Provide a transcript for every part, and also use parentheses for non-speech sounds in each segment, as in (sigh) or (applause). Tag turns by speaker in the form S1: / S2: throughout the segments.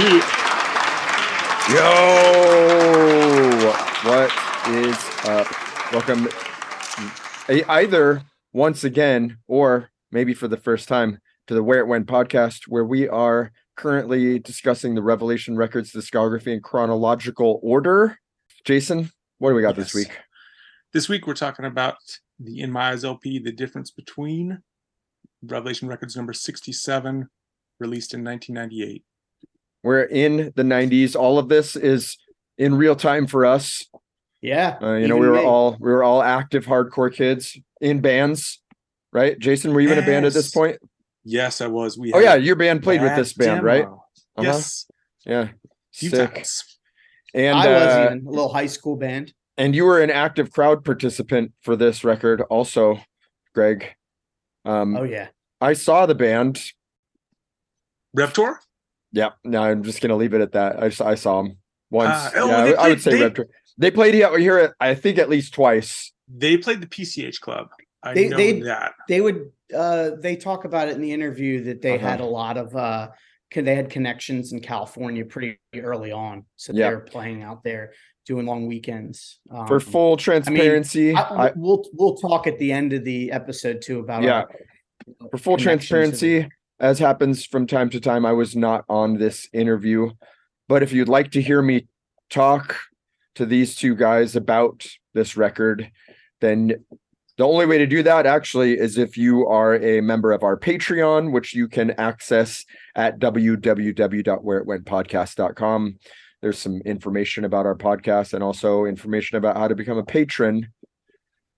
S1: Yo, what is up? Welcome, either once again or maybe for the first time to the Where It Went podcast, where we are currently discussing the Revelation Records discography in chronological order. Jason, what do we got this week?
S2: This week we're talking about the In My Eyes LP, the difference between Revelation Records number 67, released in 1998.
S1: We're in the 90s. All of this is in real time for us.
S3: Yeah.
S1: Uh, you know, we were
S3: me.
S1: all we were all active hardcore kids in bands, right? Jason, were you in a band at this point?
S2: Yes, I was. We
S1: Oh yeah, your band played with this band, right?
S2: Demo.
S1: Uh-huh.
S2: Yes,
S1: Yeah.
S2: few
S1: Sick.
S2: times.
S1: And
S3: I was
S1: uh,
S3: even a little high school band.
S1: and you were an active crowd participant for this record also, Greg. Um
S3: Oh yeah.
S1: I saw the band.
S2: Rev Tour?
S1: Yeah, no, I'm just gonna leave it at that. I saw, I saw them once.
S2: Ah, oh,
S1: yeah, I
S2: they
S1: would- I would say
S2: they-
S1: Reptor. They played here, here, I think at least twice.
S2: They played the PCH Club. I
S3: They-
S2: know
S3: they-
S2: that.
S3: They would uh they talk about it in the interview that they
S1: Uh-huh.
S3: had a lot of uh con- they had connections in California pretty early on. So
S1: Yeah.
S3: they were playing out there doing long weekends. Um,
S1: For full transparency,
S3: I-
S1: I,
S3: we'll we'll talk at the end of the episode too about
S1: Yeah.
S3: our
S1: for full
S3: connections to
S1: transparency, as happens from time to time, I was not on this interview. But if you'd like to hear me talk to these two guys about this record, then the only way to do that actually is if you are a member of our Patreon, which you can access at www.whereitwentpodcast.com. There's some information about our podcast and also information about how to become a patron.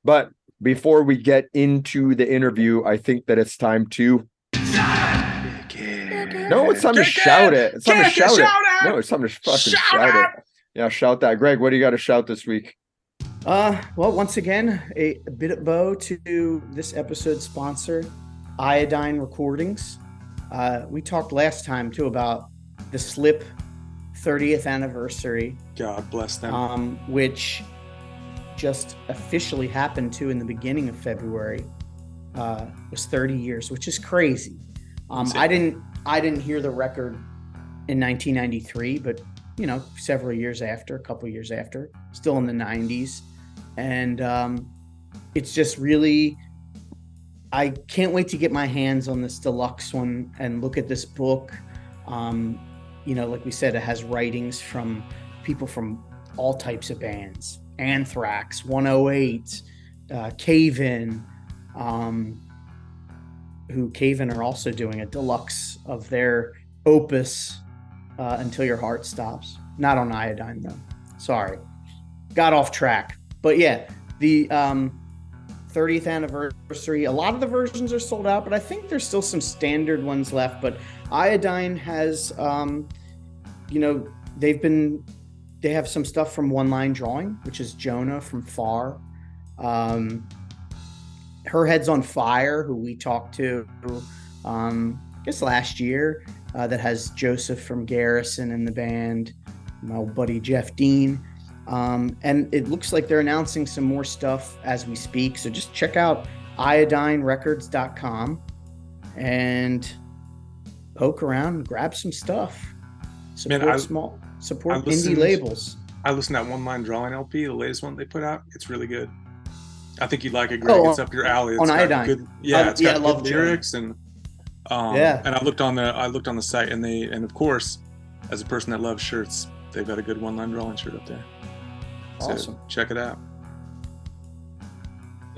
S1: But before we get into the interview, I think that it's time to no, it's time to shout
S2: it!
S1: it. It's time to
S2: Kick it,
S1: shout it.
S2: shout it!
S1: No, it's time to fucking
S2: Shout
S1: shout,
S2: it!
S1: it. Yeah, shout that. Greg, what do you got to shout this week?
S3: Uh, well, once again, a, a bit of bow to this episode's sponsor, Iodine Recordings. Uh, we talked last time too about the Slip 30th anniversary,
S2: God bless them.
S3: um, which just officially happened to in the beginning of February. Uh, was 30 years, which is crazy. Um, I didn't, I didn't hear the record in 1993, but you know, several years after, a couple years after, still in the 90s, and um, it's just really. I can't wait to get my hands on this deluxe one and look at this book. Um, you know, like we said, it has writings from people from all types of bands Anthrax, 108, uh, Cave In, um, who Cave In are also doing a deluxe of their opus uh, Until Your Heart Stops. Not on iodine, though. Sorry. Got off track. But yeah, the um, 30th anniversary, a lot of the versions are sold out, but I think there's still some standard ones left. But iodine has, um, you know, they've been, they have some stuff from One Line Drawing, which is Jonah from Far. Um, her head's on fire, who we talked to, um, I guess last year, uh, that has Joseph from Garrison in the band, my old buddy Jeff Dean. Um, and it looks like they're announcing some more stuff as we speak. So just check out iodinerecords.com and poke around and grab some stuff. Support
S2: I-
S3: small, support indie
S2: listened-
S3: labels.
S2: I listened to that one line drawing LP, the latest one they put out. It's really good. I think you'd like it, Greg.
S3: Oh,
S2: it's up your alley. It's
S3: on Iodine.
S2: Good, yeah,
S3: I-
S2: it's
S3: yeah, I
S2: got
S3: love
S2: good
S3: Jonah.
S2: lyrics and um,
S3: Yeah.
S2: And I looked on the I looked on the site and they and of course, as a person that loves shirts, they've got a good one line drawing shirt up there. So
S3: Awesome.
S2: check it out.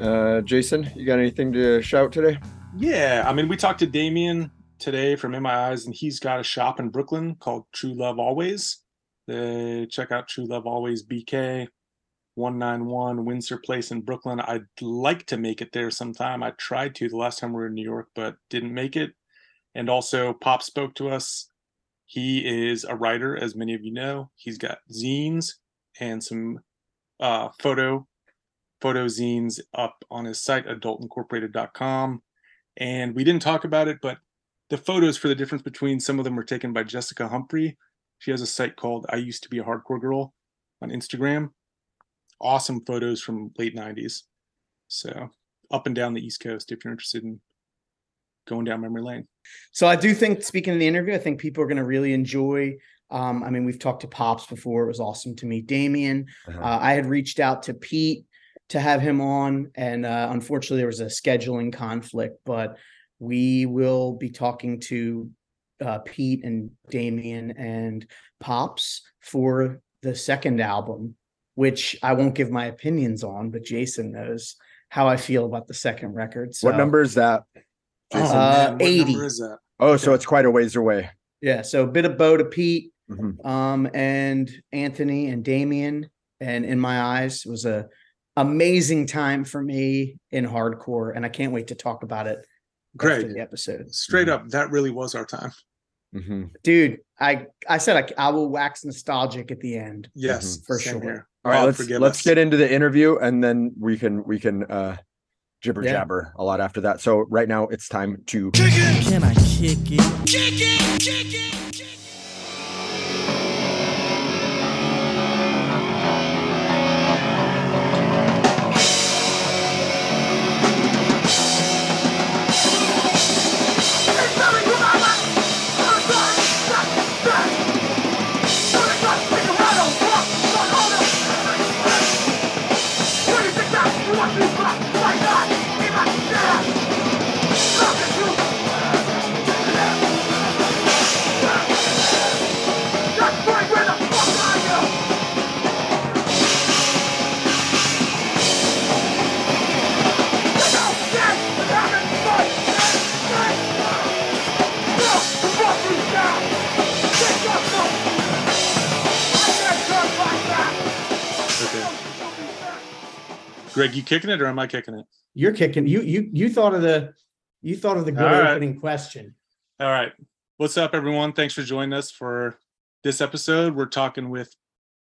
S1: Uh, Jason, you got anything to shout today?
S2: Yeah, I mean, we talked to Damien today from In My Eyes, and he's got a shop in Brooklyn called True Love Always. They check out True Love Always BK, 191 Windsor Place in Brooklyn. I'd like to make it there sometime. I tried to the last time we were in New York, but didn't make it. And also, Pop spoke to us. He is a writer, as many of you know. He's got zines and some uh, photo photo zines up on his site, adultincorporated.com. And we didn't talk about it, but the photos for the difference between some of them were taken by Jessica Humphrey. She has a site called I Used to Be a Hardcore Girl on Instagram. Awesome photos from late 90s. So up and down the East Coast if you're interested in going down memory lane.
S3: So I do think, speaking of the interview, I think people are going to really enjoy. Um, I mean, we've talked to Pops before. It was awesome to meet Damien.
S1: Uh-huh.
S3: Uh, I had reached out to Pete to have him on, and uh, unfortunately, there was a scheduling conflict. But we will be talking to uh, Pete and Damien and Pops for the second album, which I won't give my opinions on, but Jason knows how I feel about the second record. So,
S1: What number is that? Jason?
S3: Uh,
S2: Man, what
S3: 80.
S2: number is that?
S1: oh, so it's quite a ways away.
S3: Yeah, so a bit of bow to Pete,
S1: Mhm.
S3: um, and Anthony and Damien, and in my eyes, it was a amazing time for me in hardcore, and I can't wait to talk about it after
S2: Greg,
S3: the episode.
S2: straight up, that really was our time.
S1: Mhm.
S3: Dude, I I said I, I will wax nostalgic at the end.
S2: Yes,
S3: For sure.
S2: here.
S1: All right,
S2: God
S1: let's let's
S2: us.
S1: get into the interview and then we can we can uh jibber
S3: Yeah.
S1: jabber a lot after that. So right now it's time to
S4: Can I kick it?
S2: Okay. Greg, you kicking it or am I kicking it?
S3: You're kicking you you you thought of the you thought of the good
S2: All right.
S3: opening question.
S2: All right. What's up, everyone? Thanks for joining us for this episode. We're talking with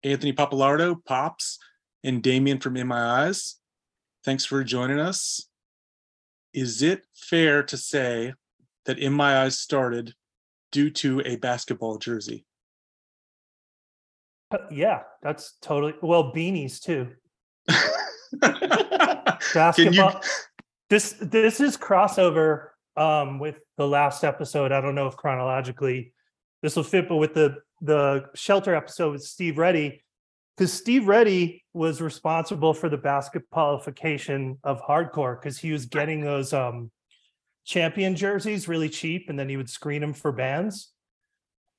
S2: Anthony Pappalardo, Pops, and Damien from In My Eyes. Thanks for joining us. Is it fair to say that In My Eyes started due to a basketball jersey?
S5: Uh, Yeah, that's totally well beanies too. (laughs) (laughs)
S2: Can you
S5: Basketball. This this is crossover um with the last episode. I don't know if chronologically this will fit, but with the the shelter episode with Steve Reddy, because Steve Reddy was responsible for the basketballification of hardcore because he was getting those um champion jerseys really cheap and then he would screen them for bands.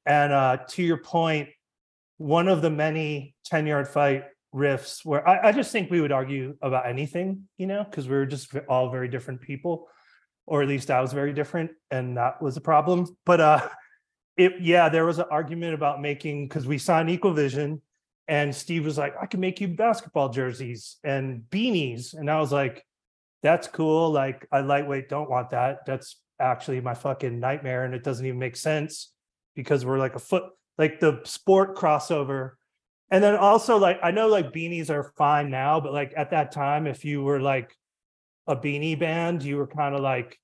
S5: And uh to your point, one of the many 10 yard fight riffs where I, I just think we would argue about anything, you know, because we were just all very different people, or at least I was very different, and that was a problem. But uh it yeah, there was an argument about making because we signed Equal Vision, and Steve was like, I can make you basketball jerseys and beanies. And I was like, that's cool. Like I lightweight don't want that. That's actually my fucking nightmare. And it doesn't even make sense because we're like a foot like the sport crossover. And then also like I know like beanies are fine now, but like at that time, if you were like a beanie band, you were kind of like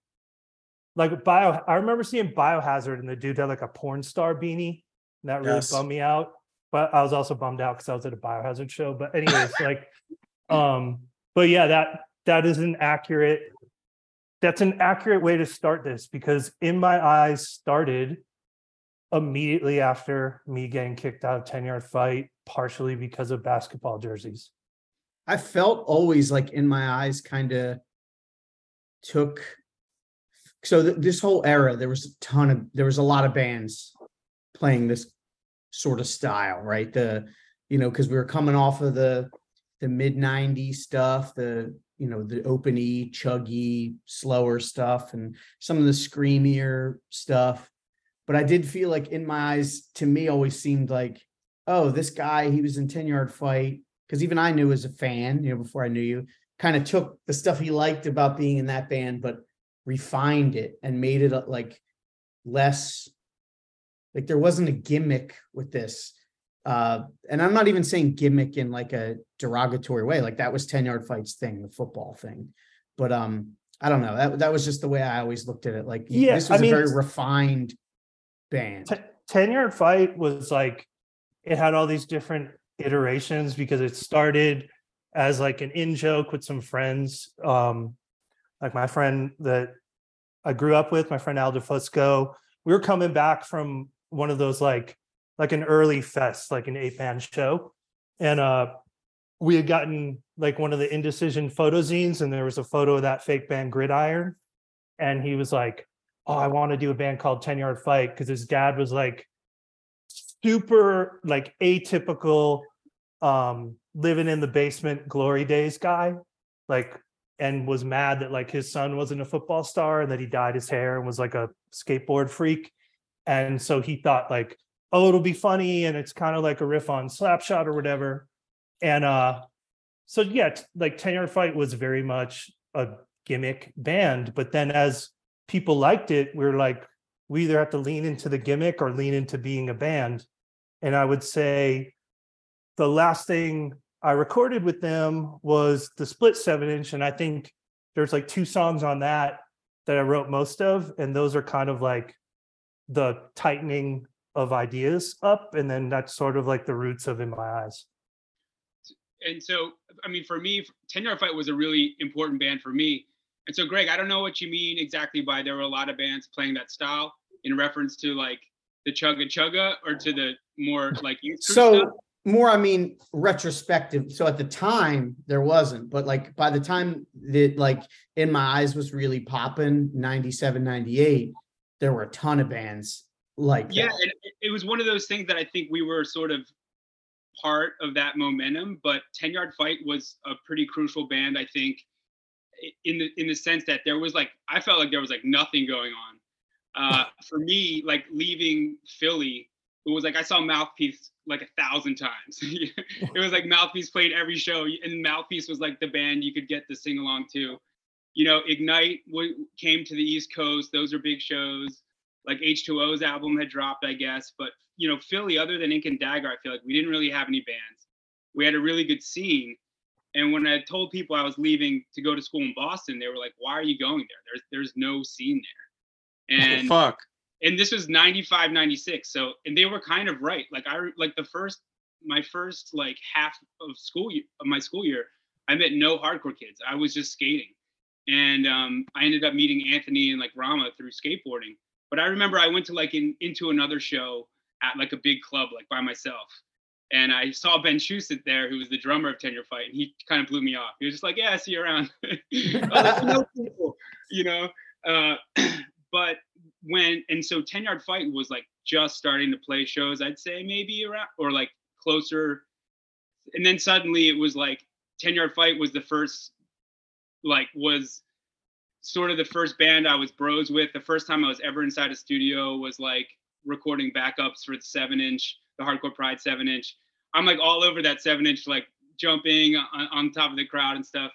S5: like bio. I remember seeing Biohazard and the dude had like a porn star beanie. And that really
S2: Yes.
S5: bummed me out. But I was also bummed out because I was at a biohazard show. But anyways, (laughs) like um, but yeah, that that is an accurate that's an accurate way to start this because in my eyes started immediately after me getting kicked out of 10 yard fight partially because of basketball jerseys.
S3: I felt always like in my eyes kind of took so th- this whole era there was a ton of there was a lot of bands playing this sort of style right? The you know because we were coming off of the the mid 90s stuff the you know the open e chuggy slower stuff and some of the screamier stuff. But i did feel like in my eyes to me always seemed like oh this guy he was in 10 yard fight because even I knew as a fan, you know, before I knew you, kind of took the stuff he liked about being in that band, but refined it and made it uh, like less like there wasn't a gimmick with this. Uh, and I'm not even saying gimmick in like a derogatory way, like that was 10 yard fights thing, the football thing. But um, I don't know. That that was just the way I always looked at it. Like
S5: Yeah,
S3: this
S5: I
S3: was
S5: mean-
S3: a very refined band.
S5: Te- 10 yard fight was like it had all these different iterations because it started as like an in joke with some friends um like my friend that I grew up with, my friend Aldo Fusco. We were coming back from one of those like like an early fest, like an eight band show. And uh we had gotten like one of the indecision photo zines, and there was a photo of that fake band Gridiron. And he was like, Oh, I want to do a band called 10 Yard Fight because his dad was like super like atypical um living in the basement glory days guy like and was mad that like his son wasn't a football star and that he dyed his hair and was like a skateboard freak. And so he thought like oh it'll be funny and it's kind of like a riff on slapshot or whatever. And uh so yeah t- like 10 yard fight was very much a gimmick band but then as people liked it we are like we either have to lean into the gimmick or lean into being a band and i would say the last thing I recorded with them was the split seven inch, and I think there's like two songs on that that I wrote most of, and those are kind of like the tightening of ideas up, and then that's sort of like the roots of in my eyes.
S6: and so I mean, for me, Ten Yard Fight was a really important band for me. And so, Greg, I don't know what you mean exactly by there were a lot of bands playing that style in reference to like the chugga chugga or to the more like youth
S3: So
S6: stuff.
S3: more, I mean, retrospective. So at the time there wasn't, but like by the time that like in my eyes was really popping 97, 98, there were a ton of bands like
S6: Yeah,
S3: that.
S6: and it- it was one of those things that I think we were sort of part of that momentum. But Ten Yard Fight was a pretty crucial band, I think, in the in the sense that there was like I felt like there was like nothing going on. Uh, for me, like leaving Philly, it was like I saw Mouthpiece like a thousand times. (laughs) it was like Mouthpiece played every show, and Mouthpiece was like the band you could get to sing along to. You know, Ignite w- came to the East Coast; those are big shows like H2O's album had dropped, I guess. But you know, Philly, other than Ink and Dagger, I feel like we didn't really have any bands. We had a really good scene. And when I told people I was leaving to go to school in Boston, they were like, "Why are you going there? There's there's no scene there." And
S2: fuck.
S6: and this was 95 96 so and they were kind of right like i like the first my first like half of school year of my school year i met no hardcore kids i was just skating. And um, i ended up meeting anthony and like rama through skateboarding but i remember i went to like in, into another show at like a big club like by myself. And i saw ben Shusett there who was the drummer of Ten Yard Fight and he kind of blew me off. He was just like yeah I see you around. (laughs) Like, "No people," you know? Uh, (clears throat) but when and so 10 yard fight was like just starting to play shows i'd say maybe around or like closer. And then suddenly it was like 10 yard fight was the first like was sort of the first band i was bros with. The first time i was ever inside a studio was like recording backups for the seven inch the hardcore pride seven inch. I'm like all over that seven inch like jumping on, on top of the crowd and stuff.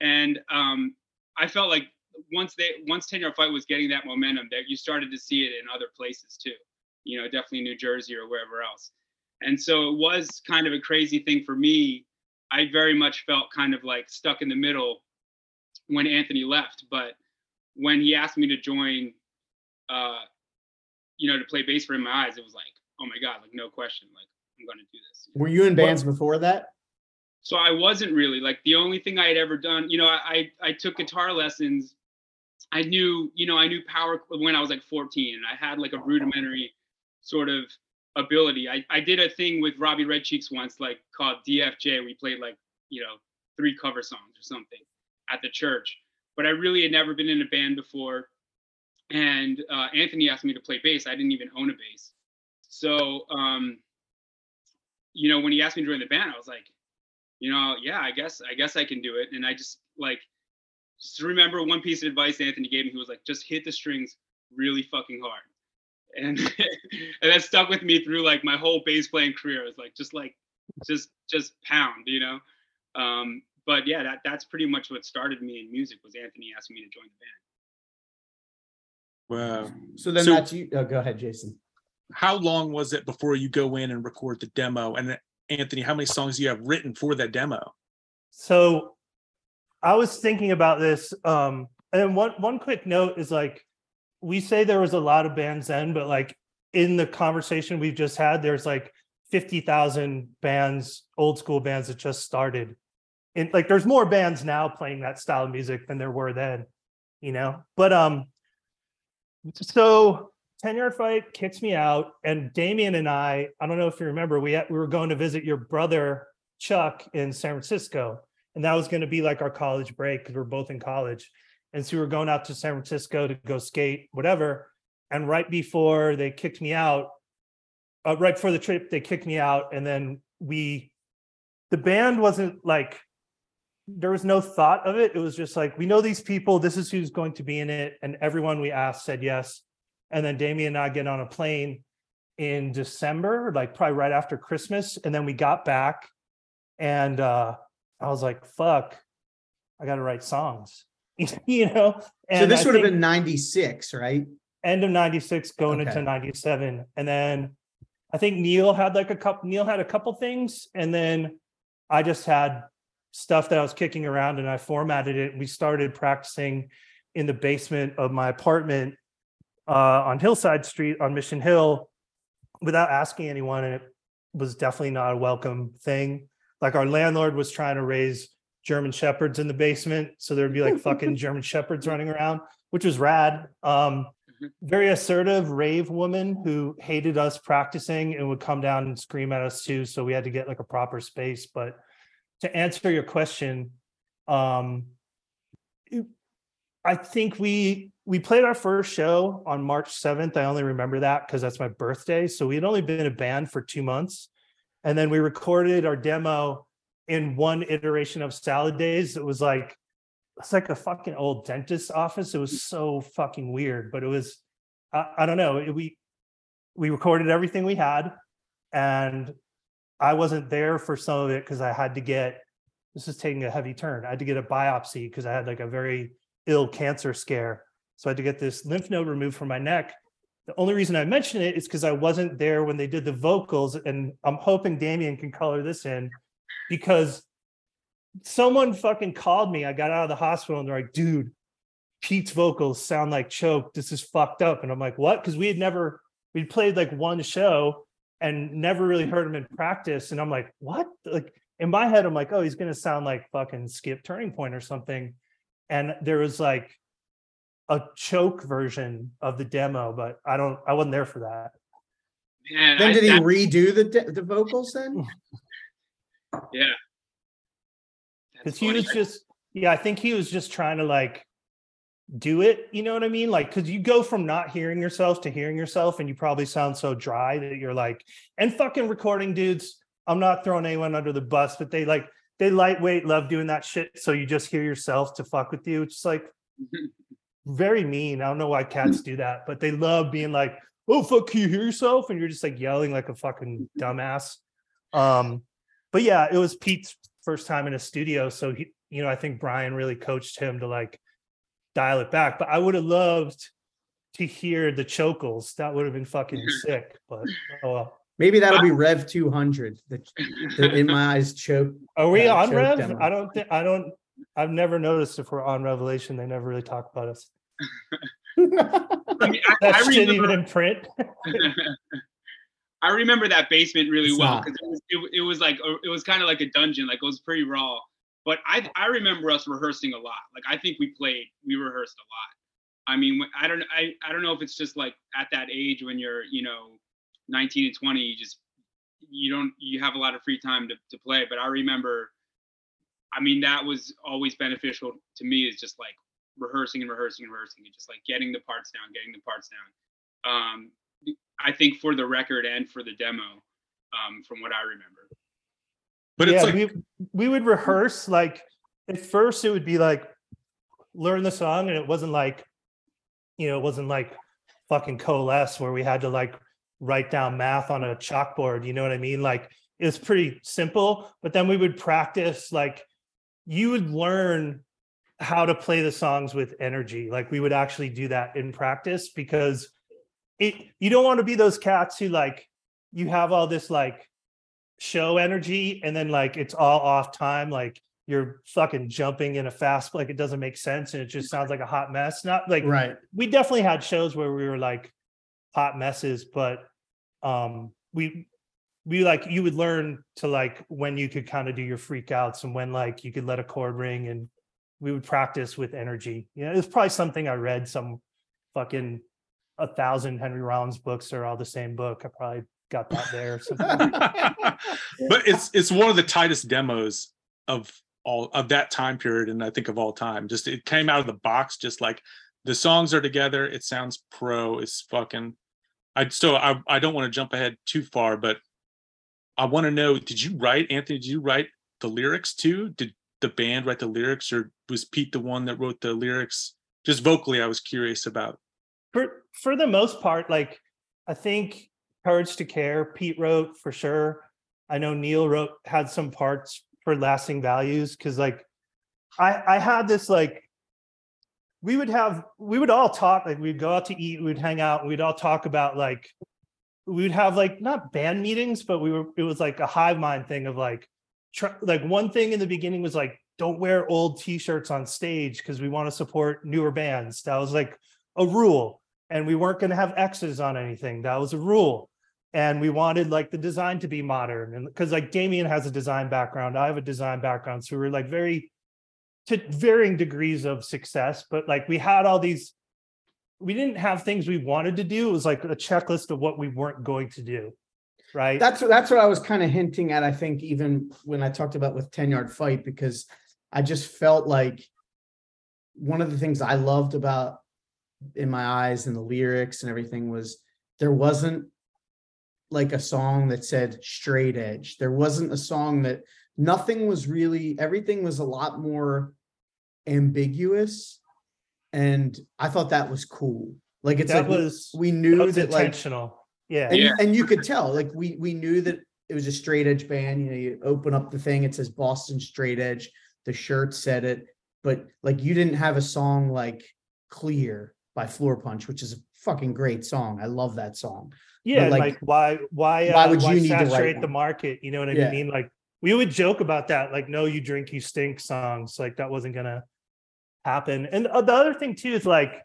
S6: And um i felt like once they once 10 yard fight was getting that momentum that you started to see it in other places too you know definitely new jersey or wherever else and so it was kind of a crazy thing for me i very much felt kind of like stuck in the middle when anthony left but when he asked me to join uh you know to play bass for in my eyes it was like oh my god like no question like i'm going to do this
S3: Were you in bands before that?
S6: so I wasn't really like the only thing I had ever done. You know, I, I took guitar lessons. I knew, you know, I knew power when I was like 14, and I had like a rudimentary sort of ability. I I did a thing with Robbie Red Cheeks once, like called DFJ. We played like you know three cover songs or something at the church, but I really had never been in a band before. And uh, Anthony asked me to play bass. I didn't even own a bass, so um, you know, when he asked me to join the band, I was like you know, yeah, I guess I guess I can do it. And I just like just remember one piece of advice Anthony gave me. He was like, just hit the strings really fucking hard. And (laughs) and that stuck with me through like my whole bass playing career. It was like just like just just pound, you know. Um, but yeah, that that's pretty much what started me in music was Anthony asking me to join the band.
S2: Wow.
S3: So then
S2: So-
S3: that's you. Oh, go ahead, Jason.
S2: How long was it before you go in and record the demo? And Anthony, how many songs do you have written for that demo?
S5: So I was thinking about this. Um, and one one quick note is like we say there was a lot of bands then, but like in the conversation we've just had, there's like 50,000 bands, old school bands that just started. And like there's more bands now playing that style of music than there were then, you know. But um so 10 yard fight kicks me out and damien and i i don't know if you remember we had, we were going to visit your brother chuck in san francisco and that was going to be like our college break because we're both in college. And so we were going out to san francisco to go skate whatever. And right before they kicked me out uh, right before the trip they kicked me out and then we the band wasn't like there was no thought of it. It was just like we know these people. This is who's going to be in it. And everyone we asked said yes. And then Damien and I get on a plane in December, like probably right after Christmas. And then we got back and uh I was like, fuck, I gotta write songs. (laughs) you know? And
S3: so this
S5: I
S3: would have been 96, right?
S5: end of 96 going into 97. And then I think Neil had like a couple Neil had a couple things, and then I just had stuff that I was kicking around and I formatted it. We started practicing in the basement of my apartment uh, on Hillside Street on Mission Hill without asking anyone. And it was definitely not a welcome thing. Like our landlord was trying to raise German shepherds in the basement. So there'd be like (laughs) fucking German shepherds running around, which was rad. Um, very assertive rave woman who hated us practicing and would come down and scream at us too. So we had to get like a proper space. But to answer your question, um, it- I think we we played our first show on March 7th. I only remember that because that's my birthday. So we had only been a band for two months. And then we recorded our demo in one iteration of Salad Days. It was like it's like a fucking old dentist's office. It was so fucking weird, but it was I, I don't know. It- we we recorded everything we had, and I wasn't there for some of it because I had to get this is taking a heavy turn. I had to get a biopsy because I had like a very ill cancer scare. So I had to get this lymph node removed from my neck. The only reason I mention it is because I wasn't there when they did the vocals, and I'm hoping Damien can color this in because someone fucking called me. I got out of the hospital and they're like, dude, Pete's vocals sound like choke. This is fucked up. And I'm like, what? Because we had never, we'd played like one show and never really heard him in practice. And I'm like, what? Like in my head, I'm like, oh, he's gonna sound like fucking skip turning point or something. And there was like a choke version of the demo, but I don't, I wasn't there for that.
S6: Man,
S3: Then
S6: I-
S3: did he
S6: that-
S3: redo the de- the vocals then? (laughs)
S6: yeah. That's
S5: because he was just yeah i think he was just trying to like do it you know what i mean like because you go from not hearing yourself to hearing yourself and you probably sound so dry that you're like and fucking recording dudes i'm not throwing anyone under the bus but they like they lightweight love doing that shit so you just hear yourself to fuck with you it's like (laughs) very mean. I don't know why cats do that but they love being like oh fuck can you hear yourself? And you're just like yelling like a fucking dumbass. Um but yeah it was pete's first time in a studio so he you know i think brian really coached him to like dial it back. But i would have loved to hear the chocals that would have been fucking sick but oh well.
S3: Maybe that'll be Rev 200. The, the in my eyes choke.
S5: are we
S3: Yeah,
S5: on rev?
S3: demo.
S5: i don't think i don't i've never noticed if we're on revelation. They never really talk about us
S6: I, mean, I,
S5: that
S6: I
S5: shit even in print (laughs)
S6: I remember that basement really
S3: It's
S6: well because it was, it, it was like a- it was kind of like a dungeon, like it was pretty raw. But I I remember us rehearsing a lot. Like I think we played, we rehearsed a lot. I mean, I don't I I don't know if it's just like at that age when you're you know 19 and 20, you just you don't you have a lot of free time to to play. But I remember, I mean, that was always beneficial to me. Is just like rehearsing and rehearsing and rehearsing and just like getting the parts down, getting the parts down. Um, I think for the record and for the demo, um, from what I remember.
S2: But it's
S5: yeah,
S2: like
S5: we we would rehearse like at first it would be like learn the song and it wasn't like you know it wasn't like fucking coalesce where we had to like write down math on a chalkboard you know what i mean like it was pretty simple but then we would practice like you would learn how to play the songs with energy like we would actually do that in practice because it you don't want to be those cats who like you have all this like show energy and then like it's all off time like you're fucking jumping in a fast like it doesn't make sense and it just sounds like a hot mess not like
S3: Right.
S5: we definitely had shows where we were like hot messes but um we we like you would learn to like when you could kind of do your freakouts and when like you could let a chord ring and we would practice with energy you know it's probably something i read some fucking a thousand Henry Rollins books are all the same book. I probably got that there. (laughs)
S2: But it's it's one of the tightest demos of all of that time period and i think of all time just it came out of the box just like the songs are together it sounds pro it's fucking i so i, I don't want to jump ahead too far but i want to know did you write anthony did you write the lyrics too did the band write the lyrics or was pete the one that wrote the lyrics just vocally i was curious about
S5: for for the most part, like I think Courage to Care, Pete wrote for sure. I know Neil wrote had some parts for lasting values because like I I had this like we would have we would all talk like we'd go out to eat, we'd hang out, we'd all talk about like we would have like not band meetings, but we were it was like a hive mind thing of like tr- like one thing in the beginning was like don't wear old t-shirts on stage because we want to support newer bands. That was like a rule and we weren't going to have X's on anything. That was a rule. And we wanted like the design to be modern. And because like Damien has a design background, I have a design background. So we were like very to varying degrees of success, but like we had all these, we didn't have things we wanted to do. It was like a checklist of what we weren't going to do. Right.
S3: That's that's what I was kind of hinting at. I think even when I talked about with 10 yard fight, because I just felt like one of the things I loved about in my eyes and the lyrics and everything was there wasn't like a song that said straight edge. There wasn't a song that nothing was really everything was a lot more ambiguous and I thought that was cool. Like it's
S5: that
S3: like
S5: was
S3: we
S5: that
S3: knew
S5: was
S3: that like
S5: intentional. Yeah.
S3: and,
S6: Yeah.
S3: and you could tell like we we knew that it was a straight edge band you know you open up the thing it says boston straight edge the shirt said it but like you didn't have a song like clear by Floorpunch which is a fucking great song i love that song
S5: Yeah, and,
S3: like,
S5: like, why why
S3: why
S5: uh,
S3: would
S5: why
S3: you need to write
S5: saturate the market? You know what I
S3: Yeah.
S5: mean? Like we would joke about that, like "No, you drink, you stink" songs. Like that wasn't gonna happen. And uh, the other thing too is like,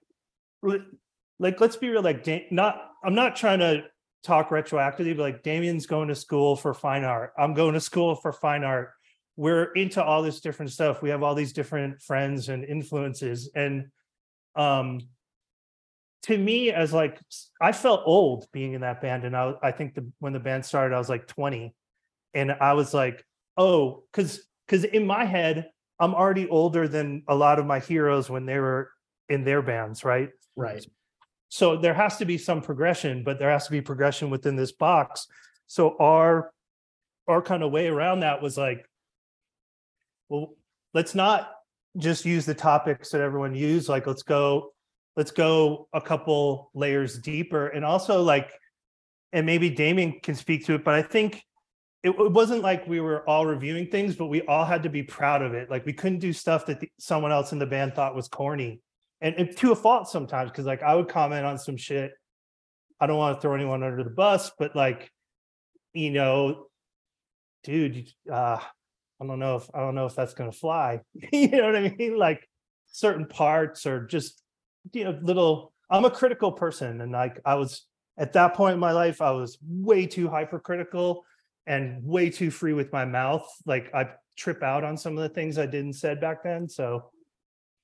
S5: like let's be real. Like, not I'm not trying to talk retroactively, but like Damien's going to school for fine art. I'm going to school for fine art. We're into all this different stuff. We have all these different friends and influences, and um to me as like I felt old being in that band and I I think the when the band started I was like 20 and I was like oh cuz cuz in my head I'm already older than a lot of my heroes when they were in their bands right
S3: right
S5: so there has to be some progression but there has to be progression within this box. So our our kind of way around that was like well let's not just use the topics that everyone used like let's go let's go a couple layers deeper. And also like and maybe Damien can speak to it but I think it, wasn't like we were all reviewing things but we all had to be proud of it. Like we couldn't do stuff that the, someone else in the band thought was corny and, and to a fault sometimes because like I would comment on some shit. I don't want to throw anyone under the bus but like you know dude uh I don't know if I don't know if that's gonna fly. (laughs) You know what I mean? Like certain parts or just you know little i'm a critical person and like i was at that point in my life i was way too hypercritical and way too free with my mouth. Like i trip out on some of the things i did and said back then so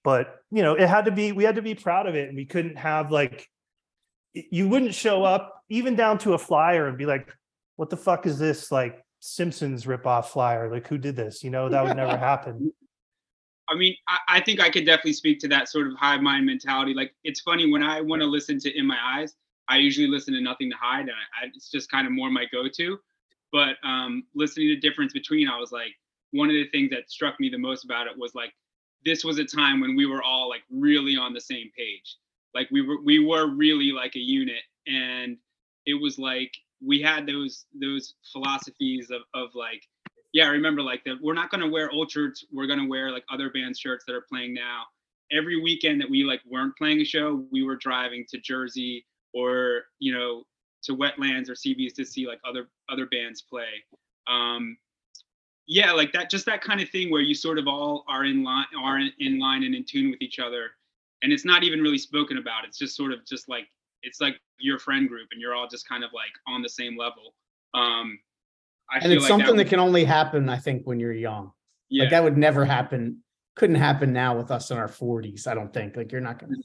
S5: but you know it had to be we had to be proud of it and we couldn't have like you wouldn't show up even down to a flyer and be like what the fuck is this like simpsons ripoff flyer like who did this you know that would never happen (laughs)
S6: I mean, I, I think I could definitely speak to that sort of hive mind mentality. Like, it's funny when I want to listen to In My Eyes, I usually listen to Nothing to Hide, and I, I, it's just kind of more my go-to. But um, listening to Difference Between, I was like, one of the things that struck me the most about it was like, this was a time when we were all like really on the same page. Like we were, we were really like a unit, and it was like we had those those philosophies of of like yeah, I remember like that. We're not gonna wear old shirts. We're gonna wear like other bands' shirts that are playing now. Every weekend that we like weren't playing a show, we were driving to Jersey or you know to Wetlands or CBs to see like other other bands play. Um, yeah, like that. Just that kind of thing where you sort of all are in line, are in, in line and in tune with each other, and it's not even really spoken about. It's just sort of just like it's like your friend group, and you're all just kind of like on the same level. Um, I
S3: and it's
S6: like
S3: something that
S6: was-
S3: can only happen i think when you're young
S6: yeah.
S3: like that would never happen couldn't happen now with us in our 40s i don't think like you're not gonna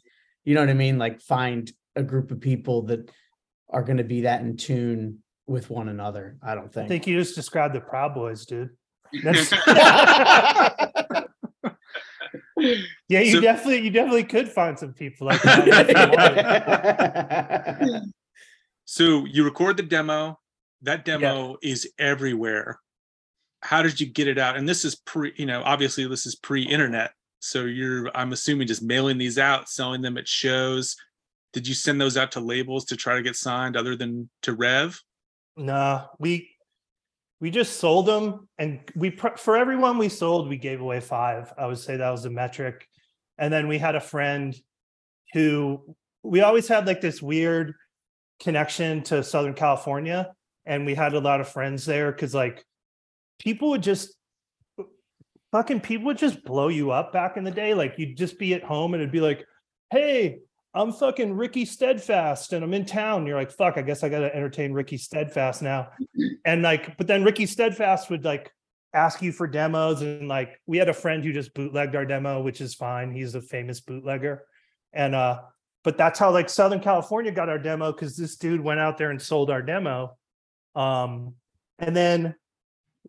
S3: you know what i mean like find a group of people that are going to be that in tune with one another. I don't think
S5: I
S3: think.
S5: think you just described the Proud Boys, dude. (laughs) Yeah, you
S2: So-
S5: definitely you definitely could find some people like (laughs) that. you.
S2: So you record the demo. That demo is everywhere. How did you get it out? And this is pre, you know, obviously this is pre-internet. So you're, I'm assuming, just mailing these out, selling them at shows. Did you send those out to labels to try to get signed, other than to Rev?
S5: Nah, we we just sold them, and we for everyone we sold, we gave away five. I would say that was the metric. And then we had a friend who we always had like this weird connection to Southern California, and we had a lot of friends there because like people would just fucking people would just blow you up back in the day. Like you'd just be at home and it'd be like, hey, I'm fucking Ricky Steadfast and I'm in town. You're like, fuck, I guess I gotta entertain Ricky Steadfast now. (clears throat) And like, but then Ricky Steadfast would like ask you for demos. And like we had a friend who just bootlegged our demo, which is fine. He's a famous bootlegger. And uh, but that's how like Southern California got our demo because this dude went out there and sold our demo. Um, and then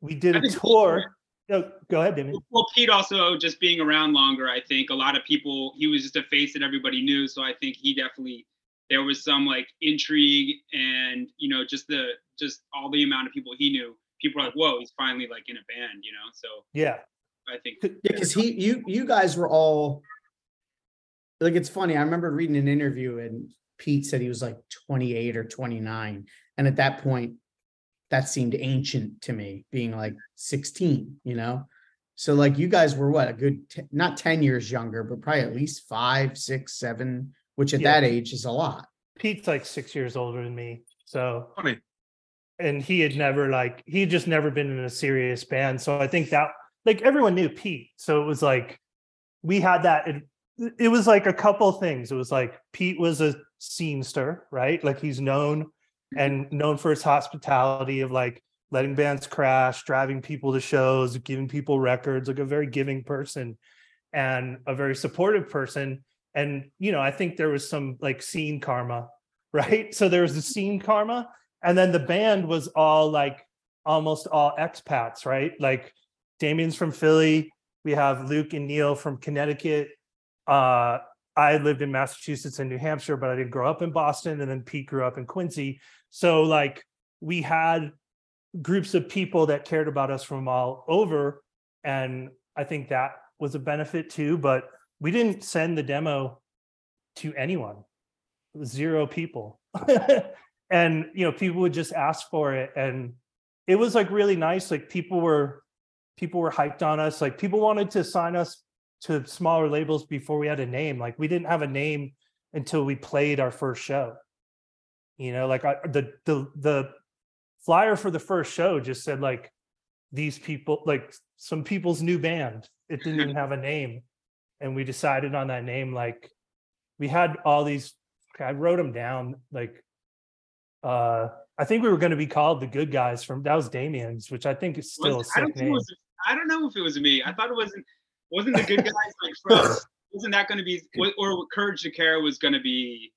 S5: we did a tour. No, go ahead, Damien.
S6: Well, Pete also just being around longer, I think a lot of people, he was just a face that everybody knew. So I think he definitely, there was some like intrigue and, you know, just the, just all the amount of people he knew. People were like, whoa, he's finally like in a band, you know? So
S5: Yeah.
S6: I think,
S3: because he, you, you guys were all like, it's funny. I remember reading an interview and Pete said he was like 28 or 29. And at that point, that seemed ancient to me, being like 16, you know? So like you guys were what, a good, te- not 10 years younger, but probably at least five, six, seven, which at
S5: Yeah.
S3: that age is a lot.
S5: Pete's like six years older than me. So
S2: Funny.
S5: and he had never like he had just never been in a serious band so i think that like everyone knew pete so it was like we had that it, it was like a couple things it was like pete was a scenester right like he's known and known for his hospitality of like letting bands crash driving people to shows giving people records like a very giving person and a very supportive person and you know i think there was some like scene karma (laughs) right so there was the scene karma and then the band was all like almost all expats, right? Like Damien's from Philly. We have Luke and Neil from Connecticut. Uh, I lived in Massachusetts and New Hampshire, but I didn't grow up in Boston. And then Pete grew up in Quincy. So like we had groups of people that cared about us from all over. And I think that was a benefit too. But we didn't send the demo to anyone, zero people. (laughs) and you know people would just ask for it and it was like really nice like people were people were hyped on us like people wanted to sign us to smaller labels before we had a name like we didn't have a name until we played our first show you know like I, the the the flyer for the first show just said like these people like some people's new band it didn't even have a name and we decided on that name like we had all these i wrote them down like uh I think we were going to be called the good guys from that was Damien's, which I think is still a
S6: was, I don't
S5: sick
S6: it
S5: name.
S6: was, I don't know if it was me. I thought it wasn't, wasn't the good guys like from, wasn't that going to be, wa- or Courage to Care was going to be,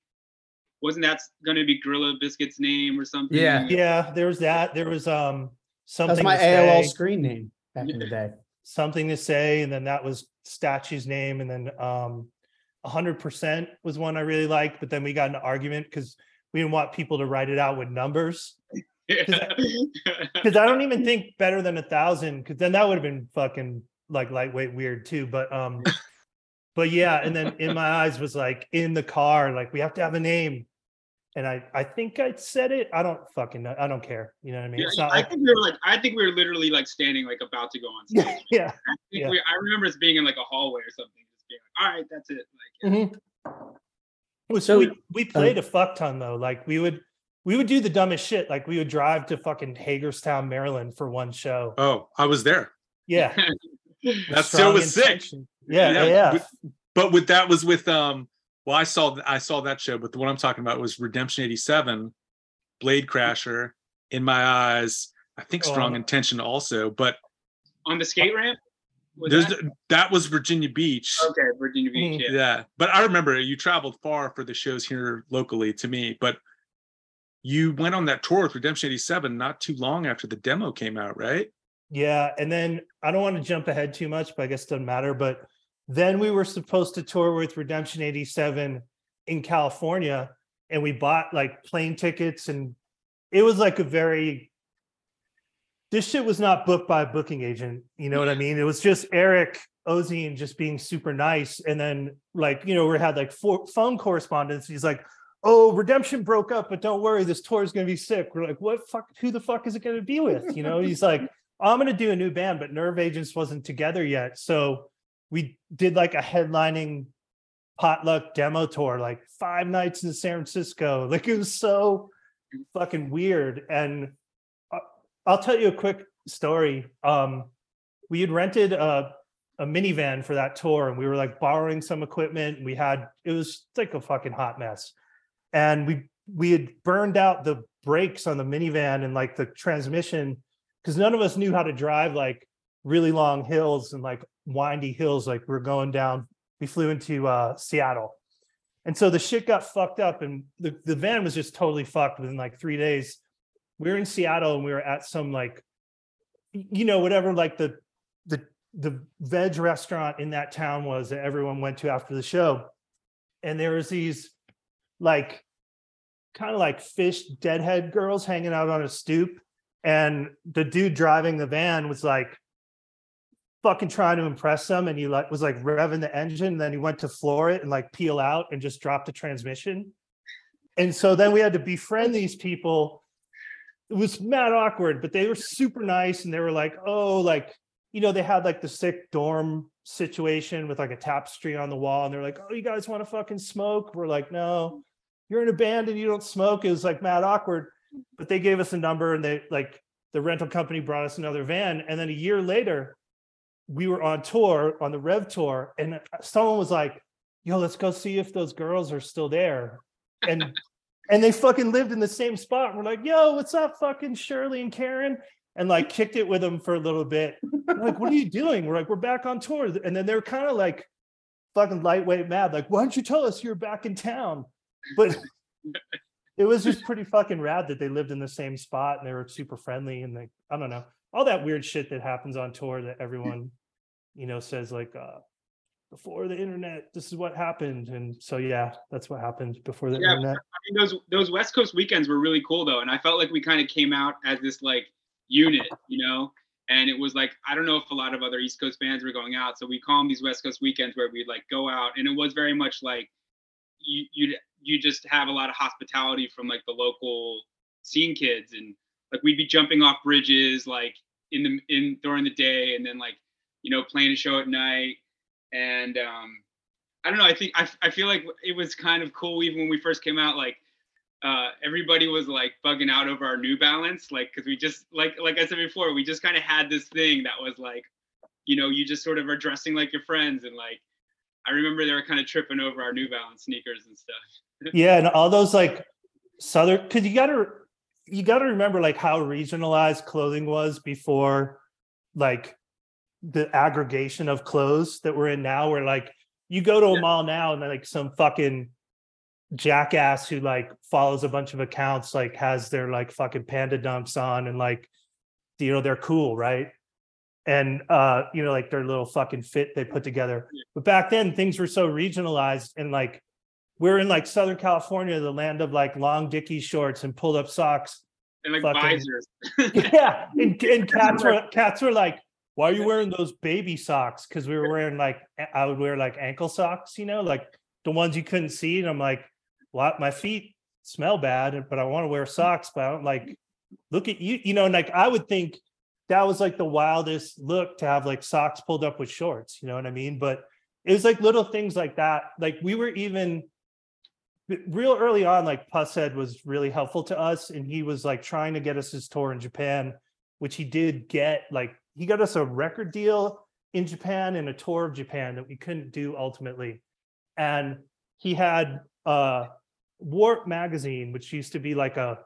S6: wasn't that going to be Gorilla Biscuit's name or something?
S3: Yeah.
S5: Yeah, there was that. There was um
S3: That was
S5: something
S3: my
S5: to
S3: AOL
S5: say,
S3: screen name back in the day.
S5: something to say, and then that was statue's name, and then um hundred percent was one I really liked, but then we got an argument because we didn't want people to write it out with numbers. (laughs) Because I don't even think better than a thousand, because then that would have been fucking like lightweight weird too. But um, (laughs) but yeah, and then in my eyes was like in the car, like we have to have a name. And I I think I said it. I don't fucking know. I don't care. You know what I mean?
S6: Yeah,
S5: It's not
S6: I
S5: like
S6: think we were like, I think we were literally like standing like about to go on stage. (laughs) I,
S5: yeah.
S6: think
S5: yeah.
S6: we, I remember us being in like a hallway or something, just being like, all right, that's it. Like, yeah.
S5: Mhm. So
S3: So-
S5: we, we played a fuck ton though. Like we would we would do the dumbest shit. Like we would drive to fucking Hagerstown, Maryland for one show.
S2: Oh, I was there.
S5: Yeah. (laughs) (laughs)
S2: That
S5: strong
S2: show was sick.
S5: intention. Yeah, yeah,
S2: Yeah,
S5: yeah.
S2: but- But with that was with um. Well, I saw I saw that show, but the one I'm talking about was Redemption '87, Blade Crasher, In My Eyes. I think
S5: Oh,
S2: Strong
S5: I'm-
S2: Intention also, but
S6: on the skate ramp. Was that?
S2: that was Virginia Beach.
S6: Okay, Virginia Beach. Yeah.
S2: Yeah, but I remember you traveled far for the shows here locally to me, but you went on that tour with Redemption 87 not too long after the demo came out, right?
S5: Yeah, and then I don't want to jump ahead too much, but I guess it doesn't matter. But then we were supposed to tour with Redemption 87 in California, and we bought like plane tickets, and it was like a very this shit was not booked by a booking agent. You know what I mean? It was just Eric Ozenne just being super nice. And then like, you know, we had like four phone correspondence. He's like, oh, redemption broke up, but don't worry, this tour is gonna be sick. We're like, what fuck, who the fuck is it gonna be with? You know, he's like, I'm gonna do a new band, but Nerve Agents wasn't together yet. So we did like a headlining potluck demo tour, like five nights in San Francisco. (laughs) Like it was so fucking weird. And I- I'll tell you a quick story. Um, we had rented a a minivan for that tour, and we were like borrowing some equipment. We had it was like a fucking hot mess, and we we had burned out the brakes on the minivan and like the transmission because none of us knew how to drive like really long hills and like windy hills. Like we we're going down. We flew into uh, Seattle, and so the shit got fucked up, and the the van was just totally fucked within like three days we were in Seattle and we were at some like you know whatever like the the the veg restaurant in that town was that everyone went to after the show and there was these like kind of like Phish deadhead girls hanging out on a stoop and the dude driving the van was like fucking trying to impress them and he like was like revving the engine then he went to floor it and like peel out and just drop the transmission and so then we had to befriend these people it was mad awkward, but they were super nice and they were like, oh, like, you know, they had like the sick dorm situation with like a tapestry on the wall, and they're like, Oh, you guys want to fucking smoke? We're like, No, you're in a band and you don't smoke. It was like mad awkward. But they gave us a number and they like the rental company brought us another van. And then a year later, we were on tour on the Rev tour, and someone was like, Yo, let's go see if those girls are still there. And (laughs) and they fucking lived in the same spot. We're like, yo, what's up, fucking Shirley and Karen? And like kicked it with them for a little bit. We're like, what are you (laughs) doing? We're like, we're back on tour. And then they're kind of like fucking lightweight mad. Like, why don't you tell us you're back in town? But (laughs) it was just pretty fucking rad that they lived in the same spot and they were super friendly. And like, I don't know, all that weird shit that happens on tour that everyone, you know, says like, uh, before the internet, this is what happened. And so, yeah, that's what happened before the
S6: Yeah,
S5: internet.
S6: I mean, those those West Coast weekends were really cool though, and I felt like we kind of came out as this like unit, you know. And it was like I don't know if a lot of other East Coast bands were going out, so we call them these West Coast weekends where we'd like go out, and it was very much like you you you just have a lot of hospitality from like the local scene kids, and like we'd be jumping off bridges like in the in during the day, and then like you know playing a show at night, and um, I don't know. I think I, I feel like it was kind of cool even when we first came out. Like uh, everybody was like bugging out over our New Balance, like because we just like like I said before, we just kind of had this thing that was like, you know, you just sort of are dressing like your friends, and like I remember they were kind of tripping over our New Balance sneakers and stuff.
S5: Yeah and all those like southern because you gotta you gotta remember like how regionalized clothing was before like the aggregation of clothes that we're in now where like you go to a
S6: Yeah.
S5: mall now and like some fucking jackass who like follows a bunch of accounts like has their like fucking panda dunks on and like you know they're cool right? And uh you know like their little fucking fit they put together. But back then things were so regionalized and like we're in like Southern California, the land of like long dicky shorts and pulled up socks.
S6: And like
S5: Fucking-
S6: visors. (laughs) (laughs)
S5: yeah. And, and cats were cats were like, why are you wearing those baby socks? Because we were wearing like I would wear like ankle socks, you know, like the ones you couldn't see. And I'm like, what my feet smell bad, but I want to wear socks, but I don't like look at you, you know, and like I would think that was like the wildest look to have like socks pulled up with shorts, you know what I mean? But it was like little things like that. Like we were even real early on, like Pusshead was really helpful to us, and he was like trying to get us his tour in Japan, which he did get. Like he got us a record deal in Japan and a tour of Japan that we couldn't do ultimately. And he had uh Warp magazine, which used to be like a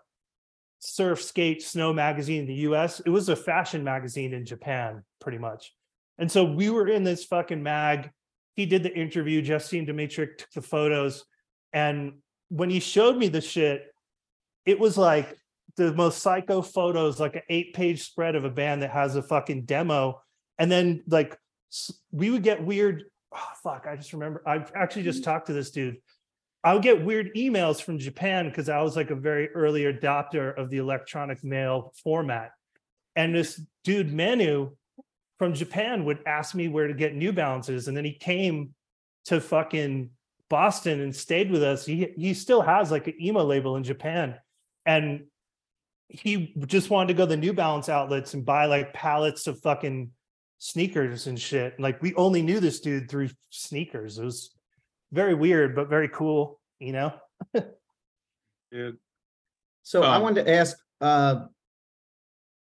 S5: surf skate snow magazine in the US. It was a fashion magazine in Japan, pretty much. And so we were in this fucking mag. He did the interview. Justine Dimitri took the photos. And when he showed me the shit, it was like the most psycho photos, like an eight page spread of a band that has a fucking demo. And then like we would get weird. Oh, fuck, I just remember. I actually just talked to this dude. I would get weird emails from Japan because I was like a very early adopter of the electronic mail format. And this dude, Manu from Japan, would ask me where to get New Balances. And then he came to fucking Boston and stayed with us. He he still has like an emo label in Japan. And he just wanted to go to the New Balance outlets and buy like pallets of fucking sneakers and shit. Like we only knew this dude through sneakers. It was very weird, but very cool, you know? (laughs)
S2: Yeah.
S3: So I
S2: Um,
S3: wanted to ask, uh,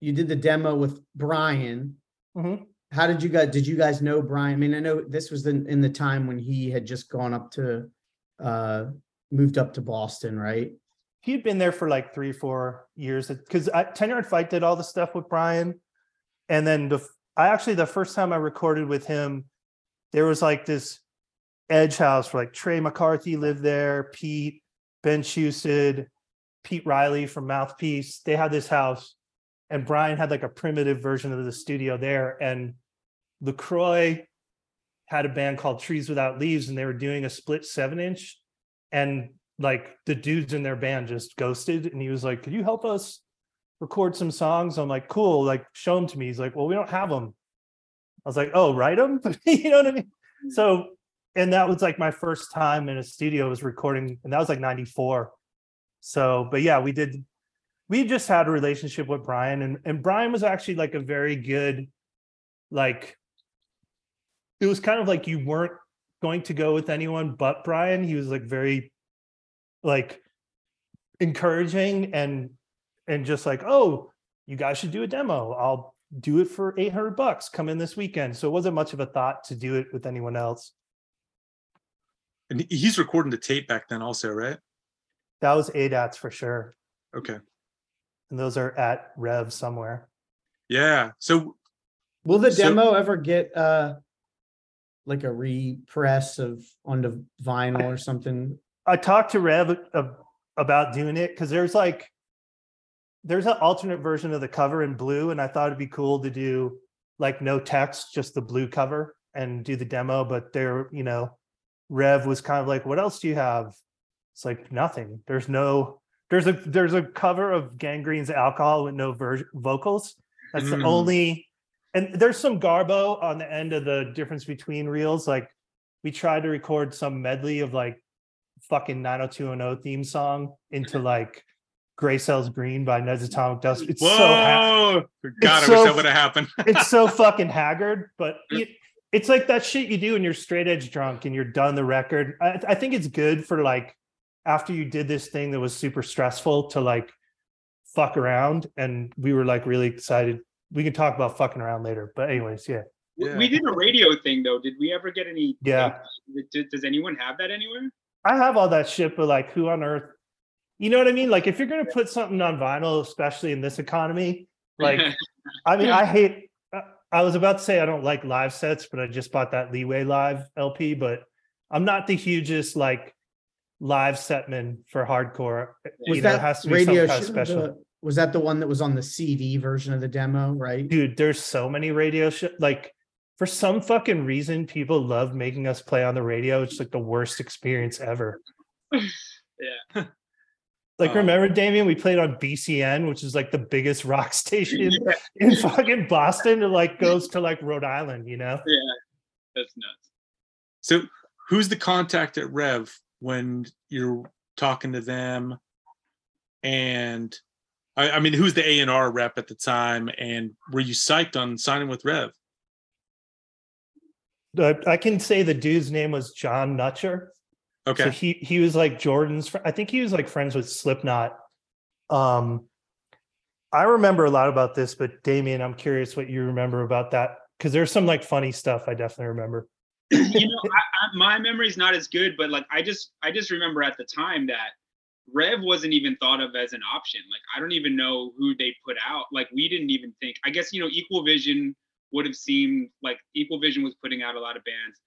S3: you did the demo with Brian.
S5: Mhm.
S3: How did you guys, did you guys know Brian? I mean, I know this was in, in the time when he had just gone up to, uh, moved up to Boston, right?
S5: He'd been there for like three, four years because Ten Yard Fight did all the stuff with Brian. And then the I actually the first time I recorded with him, there was like this edge house where like Trey McCarthy lived there, Pete, Ben Chusid, Pete Riley from Mouthpiece. They had this house, and Brian had like a primitive version of the studio there. And LaCroix had a band called Trees Without Leaves, and they were doing a split seven inch. And like the dudes in their band just ghosted. And he was like, Could you help us record some songs? I'm like, Cool, like show them to me. He's like, Well, we don't have them. I was like, Oh, write them? (laughs) you know what I mean? So, and that was like my first time in a studio was recording, and that was like 94. So, but yeah, we did we just had a relationship with Brian, and and Brian was actually like a very good, like, it was kind of like you weren't going to go with anyone but Brian. He was like very, like, encouraging and and just like, oh, you guys should do a demo. I'll do it for 800 bucks. Come in this weekend. So it wasn't much of a thought to do it with anyone else.
S2: And he's recording the tape back then also, right?
S5: That was ADATs for sure.
S2: Okay.
S5: And those are at Rev somewhere.
S2: Yeah. So
S3: Will the
S2: So-
S3: demo ever get, uh, like a repress of onto vinyl or something?
S5: I talked to Rev ab- about doing it because there's like there's an alternate version of the cover in blue, and I thought it'd be cool to do like no text, just the blue cover and do the demo. But there, you know, Rev was kind of like, "What else do you have?" It's like nothing. There's no there's a there's a cover of Gang Green's Alcohol with no ver- vocals. That's the
S2: Mm.
S5: only and there's some garbo on the end of the difference between reels. Like we tried to record some medley of like fucking 90210 theme song into (laughs) like Gray Cells Green by Ned's Atomic Dust. It's
S2: whoa,
S5: so ha-
S2: God,
S5: it's
S2: I wish
S5: so-
S2: that would have happened. (laughs)
S5: it's so fucking haggard, but (laughs) it, it's like that shit you do when you're straight edge drunk and you're done the record. I, I think it's good for like after you did this thing that was super stressful to like fuck around, and we were like really excited. We can talk about fucking around later, but anyways, yeah.
S6: We-
S2: Yeah.
S6: We did a radio thing though. Did we ever get any?
S5: Yeah.
S6: Did, does anyone have that anywhere?
S5: I have all that shit, but like, who on earth? You know what I mean? Like, if you're gonna put something on vinyl, especially in this economy, like, (laughs) I mean, I hate. uh, I was about to say I don't like live sets, but I just bought that Leeway Live LP. But I'm not the hugest like live setman for hardcore.
S3: Was
S5: you know, it
S3: that
S5: has to be
S3: radio
S5: some kind of
S3: show,
S5: special.
S3: The- was that the one that was on the CD version of the demo, right?
S5: Dude, there's so many radio show. Like, for some fucking reason, people love making us play on the radio. It's like the worst experience ever. (laughs)
S6: Yeah. (laughs)
S5: Like,
S2: Um,
S5: remember, Damien, we played on BCN, which is like the biggest (laughs) rock station in fucking Boston. It like goes to like Rhode Island, you know?
S6: Yeah, that's nuts.
S2: So who's the contact at Rev when you're talking to them? And I, I mean, who's the A and R rep at the time? And were you psyched on signing with Rev?
S5: Uh, I can say the dude's name was John Nutcher. Okay. So
S2: Okay.
S5: he he was like Jordan's. fr- I think he was like friends with Slipknot. Um, I remember a lot about this, but Damien, I'm curious what you remember about that because there's some like funny stuff I definitely remember.
S6: you know, I, I, my memory's not as good, but like I just I just remember at the time that Rev wasn't even thought of as an option. Like I don't even know who they put out. Like we didn't even think. I guess you know Equal Vision would have seemed like Equal Vision was putting out a lot of bands.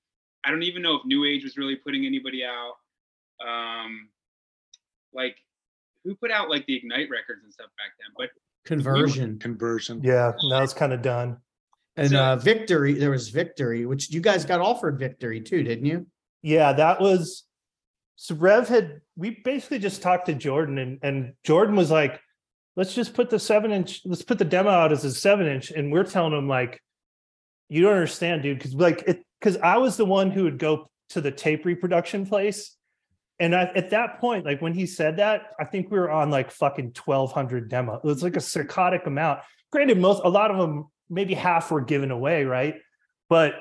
S6: I don't even know if New Age was really putting anybody out. Um, like who put out like the Ignite records and stuff back then, but
S3: Conversion
S2: Conversion.
S5: Yeah, that was kind of done.
S3: and
S6: So-
S3: uh Victory. There was Victory, which you guys got offered Victory too, didn't you?
S5: Yeah, that was so Rev had we basically just talked to Jordan and and Jordan was like, let's just put the seven inch, let's put the demo out as a seven inch. And we're telling him like, you don't understand, dude, because like it because I was the one who would go to the tape reproduction place. And I, at that point, like when he said that, I think we were on like fucking 1200 demo. It was like a psychotic amount. Granted, most, a lot of them, maybe half were given away, right? But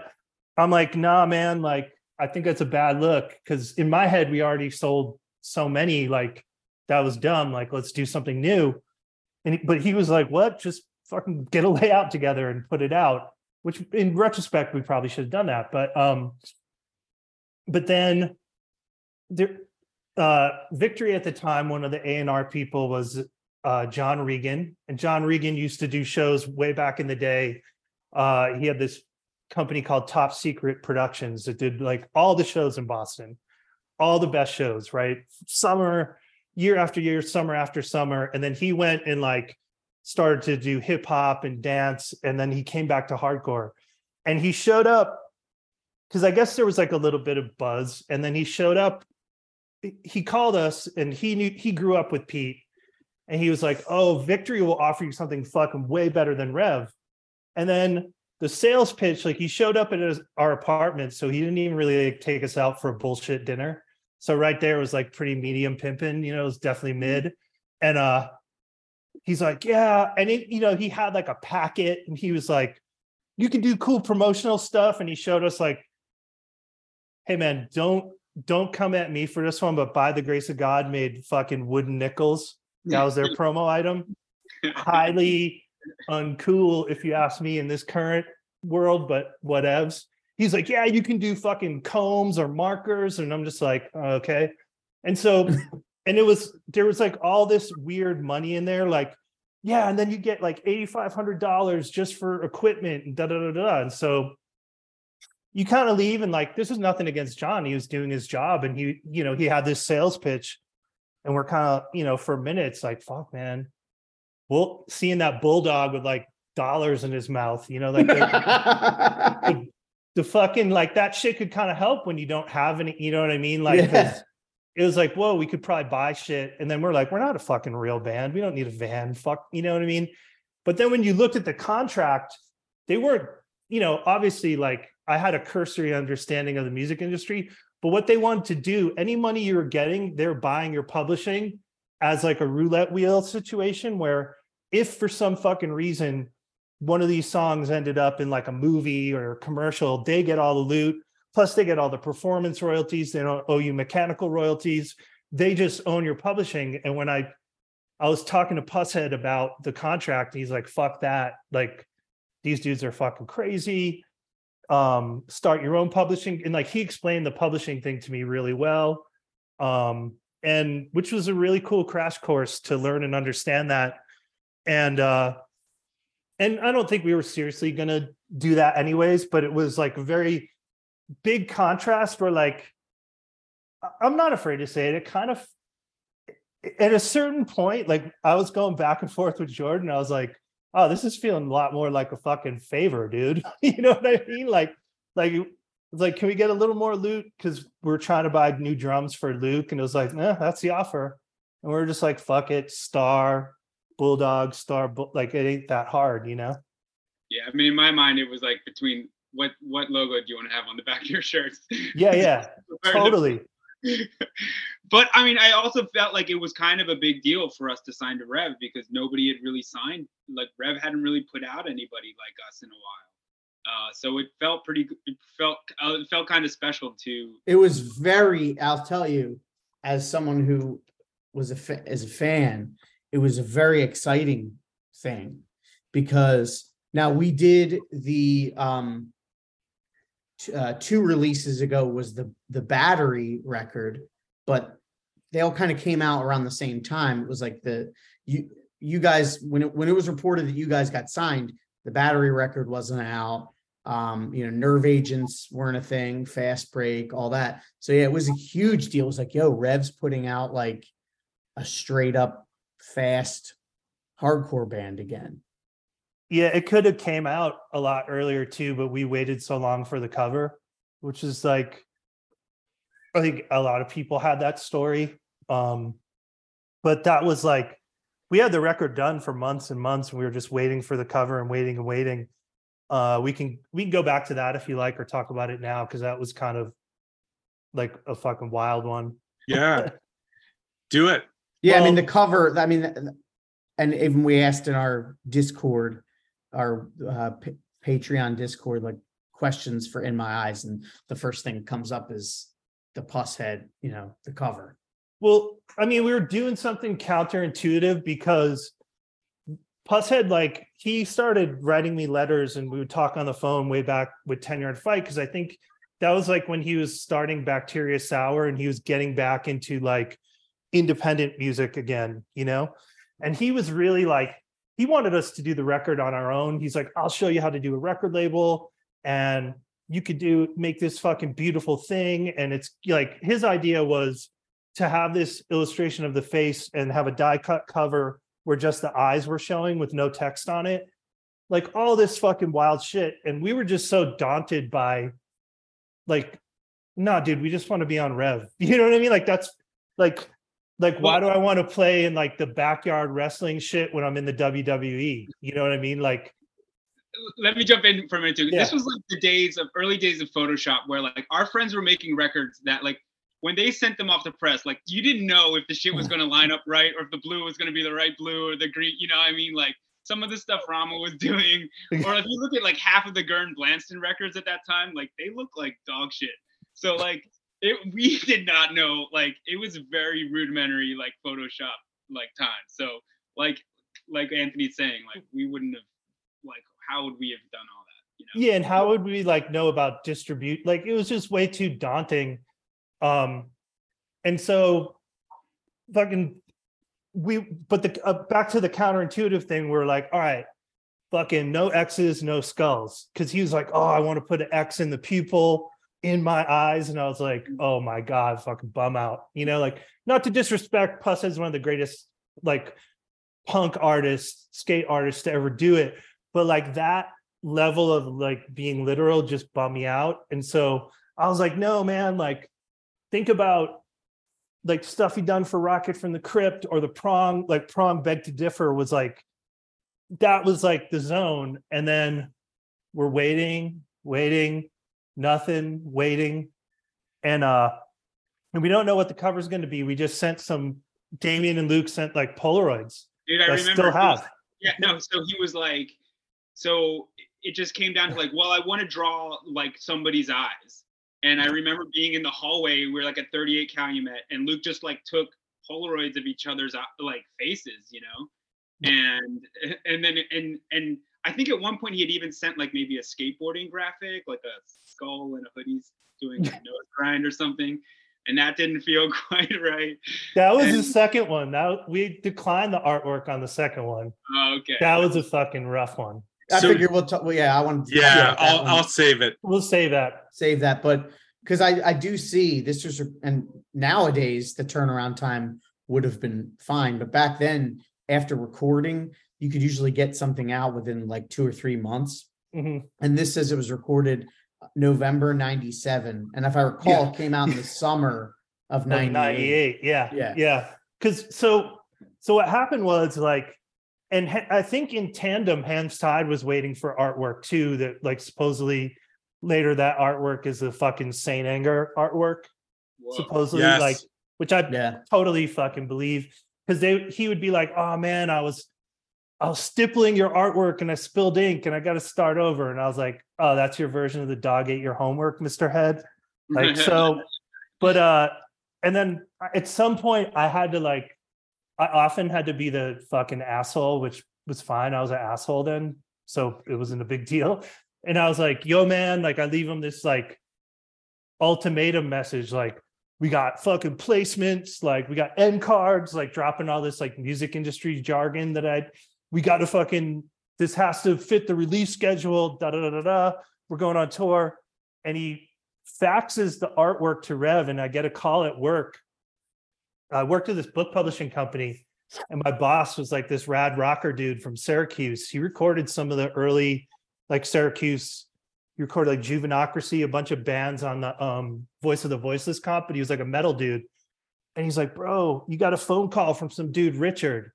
S5: I'm like, nah, man, like, I think that's a bad look because in my head, we already sold so many, like, that was dumb. Like, let's do something new. And but he was like, what? Just fucking get a (laughs) layout together and put it out, which in retrospect, we probably should have done that. But, um, but then there, uh, Victory at the time, one of the A&R people was uh, John Regan. And John Regan used to do shows way back in the day. Uh, he had this company called Top Secret Productions that did like all the shows in Boston, all the best shows, right? Summer, year after year, summer after summer. And then he went and like started to do hip hop and dance. And then he came back to hardcore. And he showed up because I guess there was like a little bit of buzz. And then he showed up. He called us and he knew he grew up with Pete. And he was like, Oh, Victory will offer you something fucking way better than Rev. And then the sales pitch, like he showed up at his, our apartment, so he didn't even really like, take us out for a bullshit dinner. So right there was like pretty medium pimping, you know, it was definitely mid. And uh he's like, yeah, and it, you know, he had like a packet, and he was like, you can do cool promotional stuff, and he showed us like, hey man, don't don't come at me for this one, but by the grace of God, made fucking wooden nickels. That was their promo item. (laughs) Highly uncool if you ask me in this current world, but whatevs. He's like, yeah, you can do fucking combs or markers. And I'm just like, okay. And so, (laughs) and it was, there was like all this weird money in there. Like, yeah. And then you get like $8,500 just for equipment and da da da da. And so you kind of leave and like, this is nothing against John. He was doing his job and he, you know, he had this sales pitch and we're kind of, you know, for minutes like, fuck, man. Well, seeing that bulldog with like dollars in his mouth, you know, like the, (laughs) the, fucking like that shit could kind of help when you don't have any, you know what I mean? Like
S3: Yeah.
S5: it was like, whoa, we could probably buy shit. And then we're like, we're not a fucking real band. We don't need a van. Fuck, you know what I mean? But then when you looked at the contract, they weren't, you know, obviously like I had a cursory understanding of the music industry, but what they wanted to do, any money you were getting, they're buying your publishing as like a roulette wheel situation where if for some fucking reason one of these songs ended up in like a movie or a commercial, they get all the loot. Plus, they get all the performance royalties. They don't owe you mechanical royalties. They just own your publishing. And when I I was talking to Pusshead about the contract, he's like, fuck that. Like, these dudes are fucking crazy. Um, start your own publishing. And like he explained the publishing thing to me really well. Um, and which was a really cool crash course to learn and understand that. And uh and I don't think we were seriously gonna do that anyways, but it was like a very big contrast where like I'm not afraid to say it, it kind of at a certain point, like I was going back and forth with Jordan, I was like, oh, this is feeling a lot more like a fucking favor, dude. (laughs) you know what I mean? Like, like like, can we get a little more loot? Because we're trying to buy new drums for Luke. And it was like, nah, that's the offer. And we are just like, fuck it, star, bulldog, star, Bull- like it ain't that hard, you know?
S6: Yeah, I mean, in my mind, it was like between what what logo do you want to have on the (laughs) back of your shirts?
S5: Yeah, yeah, (laughs) totally. (laughs)
S6: but I mean, I also felt like it was kind of a big deal for us to sign to Rev because nobody had really signed. Like Rev hadn't really put out anybody like us in a while. Uh, so it felt pretty. g- It felt uh, it felt kind of special to.
S3: it was very i'll tell you as someone who was a fa- as a fan it was a very exciting thing because now we did the um uh, two releases ago was the the battery record but they all kind of came out around the same time it was like the you you guys when it when it was reported that you guys got signed the battery record wasn't out. Um, you know, nerve agents weren't a thing, fast break, all that. So yeah, it was a huge deal. It was like, yo, Rev's putting out like a straight up fast hardcore band again.
S5: Yeah, it could have came out a lot earlier too, but we waited so long for the cover, which is like I think a lot of people had that story. Um but that was like we had the record done for months and months and we were just waiting for the cover and waiting and waiting. Uh we can we can go back to that if you like or talk about it now because that was kind of like a fucking wild one.
S2: Yeah. (laughs) Do it.
S3: Yeah, I mean the cover. I mean, and even we asked in our Discord, our uh, Pa- Patreon Discord, like questions for "In My Eyes," and the first thing that comes up is the Pusshead. You know, the cover.
S5: Well, I mean, we were doing something counterintuitive because Pusshead, like, he started writing me letters and we would talk on the phone way back with 10 Yard Fight because I think that was like when he was starting Bacteria Sour and he was getting back into like independent music again, you know? And he was really like, he wanted us to do the record on our own. He's like, I'll show you how to do a record label and you could do make this fucking beautiful thing. And it's like his idea was to have this illustration of the face and have a die cut cover where just the eyes were showing with no text on it. Like all this fucking wild shit. And we were just so daunted by like, nah, dude, we just want to be on Rev. (laughs) You know what I mean? Like that's like like why do I want to play in like the backyard wrestling shit when I'm in the WWE? You know what I mean? Like
S6: let me jump in for a minute too.
S5: Yeah.
S6: This was like the days of early days of Photoshop where like our friends were making records that like when they sent them off to press, like you didn't know if the shit was gonna line up right or if the blue was gonna be the right blue or the green, you know what I mean? Like some of the stuff Rama was (laughs) doing, or if you look at like half of the Gern Blanston records at that time, like they look like dog shit. So like it we (laughs) did not know, like it was very rudimentary like Photoshop like time. So like like Anthony's saying, like we wouldn't have like how would we have done all that? You know?
S5: yeah and how would we like know about distribute like it was just way too daunting um and so fucking we but the uh, back to the counterintuitive thing we're like all right fucking no x's no skulls because he was like oh i want to put an x in the pupil in my eyes and i was like mm. oh my god fucking bum out you know like not to disrespect puss is one of the greatest like punk artists skate artists to ever do it but like that level of like being literal just bummed me out. And so I was like, no, man, like think about like stuff he done for Rocket from the Crypt or the Prong, like Prong Beg to Differ was like that was like the zone. And then we're waiting, waiting, nothing, waiting. And uh and we don't know what the cover is going to be. We just sent some Damien and Luke sent like Polaroids.
S6: Dude, I remember
S5: still
S6: he was-
S5: have.
S6: yeah, no, so he was like, so it just came down to like, well, I want to draw like somebody's eyes. And I remember being in the hallway, we were like at 38 Calumet, and Luke just like took Polaroids of each other's uh, like faces, you know? And and then and and I think at one point he had even sent like maybe a skateboarding graphic, like a skull and a hoodie's doing a (laughs) nose grind or something. And that didn't feel (laughs) quite right.
S5: That was the second one. That we declined the artwork on the second one.
S6: Oh, okay.
S5: That was a fucking rough one.
S3: I
S2: So-
S3: figure we'll talk. Well, yeah, I want. to
S2: Yeah, I'll
S3: one.
S2: I'll save it.
S5: We'll save that.
S3: save that, but because I I do see this is and nowadays the turnaround time would have been fine, but back then after recording you could usually get something out within like two or three months.
S5: Mhm.
S3: And this says it was recorded November '97, and if I recall, it came out in the (laughs) summer of
S5: Of
S3: '98.
S5: 98. Yeah.
S3: Yeah.
S5: Yeah. Because so so what happened was like, and Ha- I think in tandem, Hands Tied was waiting for artwork too. That like supposedly later that artwork is the fucking Saint Anger artwork.
S6: Whoa.
S5: Supposedly,
S2: Yes.
S5: like which I
S3: Yeah,
S5: totally fucking believe because they he would be like, oh man, I was I was stippling your artwork and I spilled ink and I got to start over. And I was like, oh, that's your version of the dog ate your homework, Mr. Head. Like (laughs) so, but uh, and then at some point I had to like, I often had to be the fucking asshole, which was fine. I was an asshole then, so it wasn't a big deal. And I was like, yo, man, like I leave him this like ultimatum message, like we got fucking placements, like we got end cards, like dropping all this like music industry jargon that I we got to fucking this has to fit the release schedule. Da da da da. We're going on tour, and he faxes the artwork to Rev, and I get a call at work. I worked at this book publishing company, and my boss was like this rad rocker dude from Syracuse. He recorded some of the early, like Syracuse. He recorded like Juvenocracy, a bunch of bands on the um Voice of the Voiceless comp, but he was like a metal dude. And he's like, bro, you got a phone call from some dude, Richard.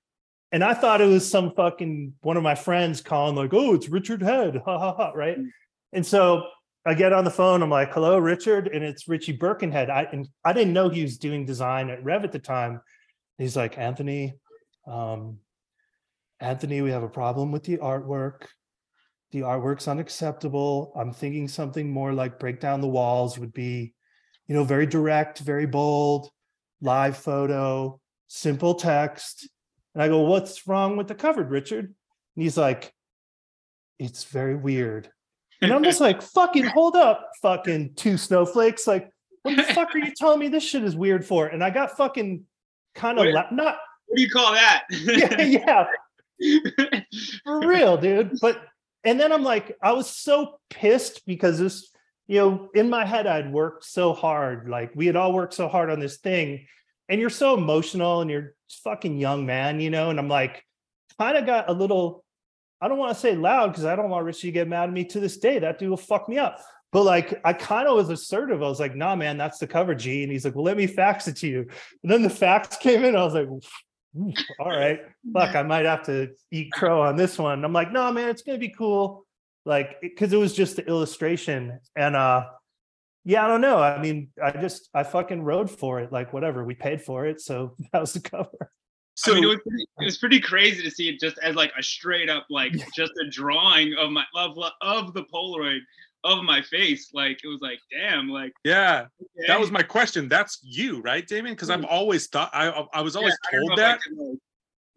S5: And I thought it was some fucking one of my friends calling, like, oh, it's Richard Head. Ha ha ha. Right. And so I get on the phone. I'm like, "Hello, Richard," and it's Richie Birkenhead. I and I didn't know he was doing design at Rev at the time. He's like, "Anthony, um, Anthony, we have a problem with the artwork. The artwork's unacceptable. I'm thinking something more like break down the walls would be, you know, very direct, very bold, live photo, simple text." And I go, "What's wrong with the cover, Richard?" And he's like, "It's very weird." And I'm just (laughs) like, fucking hold up, fucking two snowflakes. Like, what the fuck are you (laughs) telling me this shit is weird for? And I got fucking kind of la- not
S6: What do you call that? (laughs)
S5: yeah, yeah, for real, dude. But and then I'm like, I was so pissed because this, you know, in my head, I'd worked so hard. Like we had all worked so hard on this thing, and you're so emotional and you're fucking young man, you know. And I'm like, kind of got a little. I don't want to say loud because I don't want Richie to get mad at me to this day. That dude will fuck me up. But like, I kind of was assertive. I was like, "Nah, man, that's the cover, G." And he's like, "Well, let me fax it to you." And then the fax (laughs) came in. I was like, "Oof, "All right, fuck, I might have to eat crow on this one." I'm like, "No, man, it's gonna be cool." Like, because it was just the illustration, and uh, yeah, I don't know. I mean, I just I fucking rode for it. Like, whatever, we paid for it, so (laughs) that was the cover.
S6: I mean, it was, pretty, it was pretty crazy to see it just as like a straight up, like (laughs) just a drawing of my love of the Polaroid of my face. Like it was like, damn, like
S2: Yeah,
S6: okay.
S2: that was my question. That's you, right, Damien? Because I've mm. always thought I I was always
S6: I don't
S2: told
S6: know if I
S2: that.
S6: like,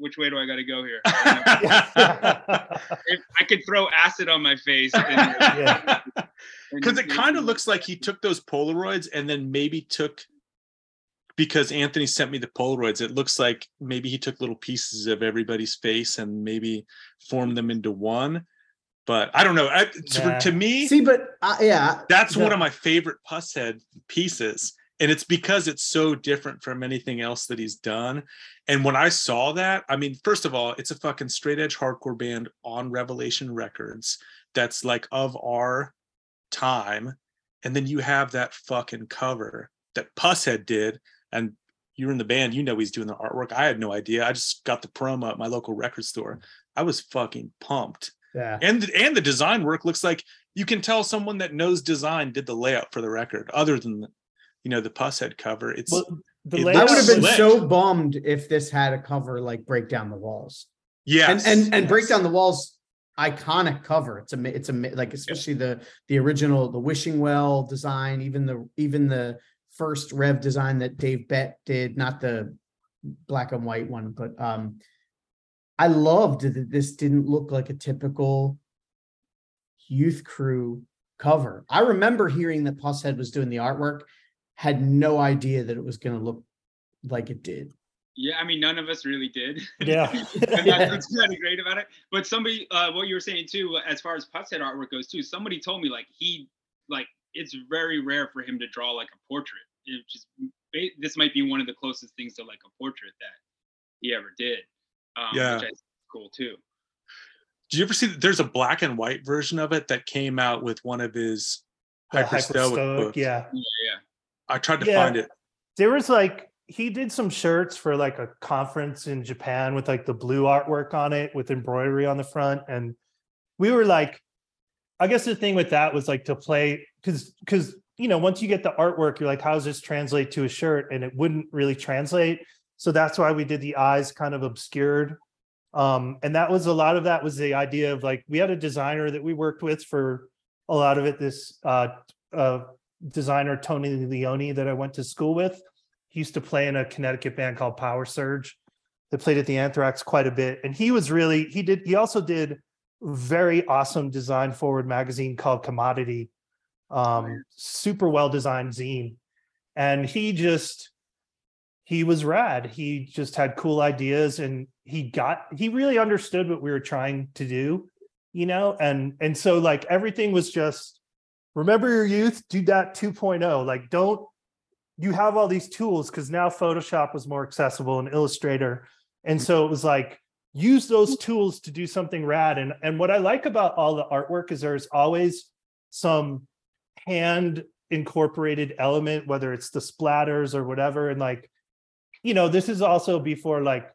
S6: which way do I got to go here? (laughs) I if I could throw acid on my face. (laughs)
S5: Yeah.
S2: Because it kind of looks like he took those Polaroids and then maybe took because Anthony sent me the Polaroids. It looks like maybe he took little pieces of everybody's face and maybe formed them into one. But I don't know. I, to- to me,
S3: See, but uh, yeah,
S2: that's one of my favorite Pusshead pieces. And it's because it's so different from anything else that he's done. And when I saw that, I mean, first of all, it's a fucking straight edge hardcore band on Revelation Records that's like of our time. And then you have that fucking cover that Pusshead did. And you're in the band, you know he's doing the artwork. I had no idea. I just got the promo at my local record store. I was fucking pumped
S3: yeah.
S2: and and the design work looks like you can tell someone that knows design did the layout for the record other than you know the pusshead cover it's
S5: Well, the
S2: It
S3: I would have been
S2: slick.
S3: so bummed if this had a cover like break down the walls.
S2: yeah
S3: and and and break down the walls iconic cover. It's a it's a like especially the the original the wishing well design even the even the first rev design that dave bett did not the black and white one but um i loved that this didn't look like a typical youth crew cover. I remember hearing that Pusshead was doing the artwork had no idea that it was going to look like it did
S6: Yeah, I mean, none of us really did. (laughs)
S5: Yeah.
S6: and that's (laughs) what's kind of great about it. But somebody, uh, what you were saying too, as far as Pusshead artwork goes too, somebody told me like he, like it's very rare for him to draw like a portrait. It just ba- this might be one of the closest things to like a portrait that he ever did. Um,
S2: Yeah.
S6: which I think is cool too.
S2: did you ever see that there's a black and white version of it that came out with one of his
S5: The
S2: hyper stoic
S5: Hyperstoic,
S2: books
S5: yeah.
S6: Yeah,
S2: i tried to
S5: Yeah.
S2: find it.
S5: There was like he did some shirts for like a conference in Japan with like the blue artwork on it with embroidery on the front and we were like I guess the thing with that was like to play cuz cuz you know once you get the artwork you're like how does this translate to a shirt? And it wouldn't really translate. So that's why we did the eyes kind of obscured. Um and that was a lot of that was the idea of like we had a designer that we worked with for a lot of it this uh uh designer Tony Leone that I went to school with. He used to play in a Connecticut band called Power Surge that played at the Anthrax quite a bit. And he was really, he did, he also did very awesome design forward magazine called Commodity. Um, super well designed zine. And he just, he was rad. He just had cool ideas and he got, he really understood what we were trying to do. you know, and and so like everything was just remember your youth, do that 2.0. Like don't you have all these tools because now Photoshop was more accessible and Illustrator. And so it was like use those tools to do something rad. And and what I like about all the artwork is there's always some hand incorporated element, whether it's the splatters or whatever. And like, you know, this is also before like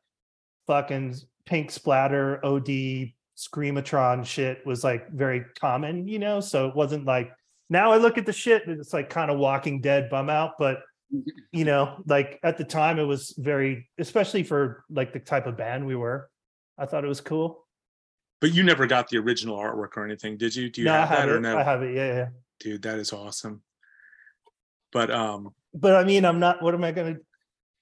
S5: fucking pink splatter, OD, screamatron shit was like very common, you know. So it wasn't like now I look at the shit and it's like kind of walking dead bum out, but you know, like at the time it was very, especially for like the type of band we were. I thought it was cool.
S2: But you never got the original artwork or anything, did you? Do you
S5: no,
S2: have,
S5: have
S2: that
S5: it.
S2: or no?
S5: I have it. Yeah, yeah.
S2: Dude, that is awesome. But um
S5: But I mean, I'm not. What am I gonna?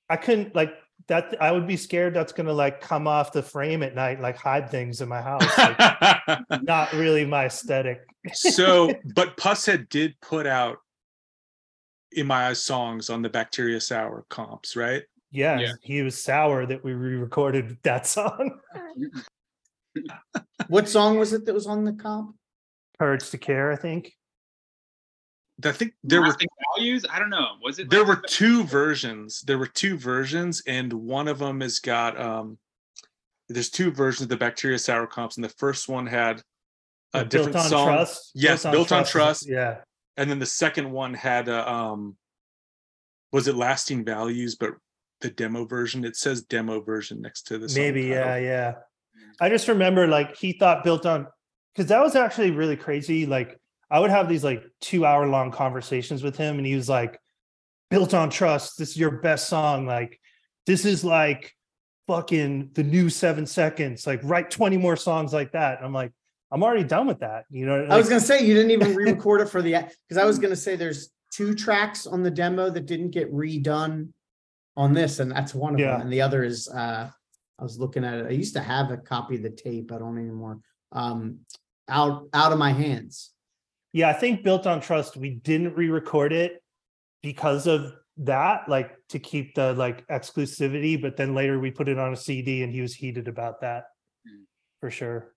S5: I couldn't like that. I would be scared that's gonna like come off the frame at night, like hide things in my house. Like, (laughs) not really my aesthetic.
S2: So (laughs) but Pusshead did put out in my eyes songs on the bacteria sour comps, right?
S5: Yeah,
S6: Yeah.
S5: he was sour that we re-recorded (laughs) that song. (laughs)
S3: What song was it that was on the comp?
S5: Courage to Care, I think.
S2: I think there were
S6: values. I don't know. Was it?
S2: there were two versions there were two versions and one of them has got um there's two versions of the bacteria sour comps and the first one had a
S5: Built
S2: different
S5: on
S2: song
S5: Trust.
S2: Yes, Built on
S5: is-
S2: Trust.
S5: Yeah.
S2: and then the second one had a um was it lasting values but the demo version it says demo version next to the song
S5: Maybe, yeah, yeah. I just remember like he thought built on because that was actually really crazy. Like I would have these like two hour long conversations with him, and he was like, "Built on trust. This is your best song. Like this is like fucking the new seven seconds. Like write twenty more songs like that." And I'm like, I'm already done with that. You know,
S3: I was gonna say you didn't even (laughs) re-record it for the because I was gonna say there's two tracks on the demo that didn't get redone on this, and that's one of
S5: Yeah.
S3: them. And the other is uh I was looking at it. I used to have a copy of the tape. I don't anymore. Um out out of my hands.
S5: Yeah, I think built on trust, we didn't re-record it because of that, like to keep the like exclusivity, but then later we put it on a CD and he was heated about that
S6: Mm.
S5: for sure.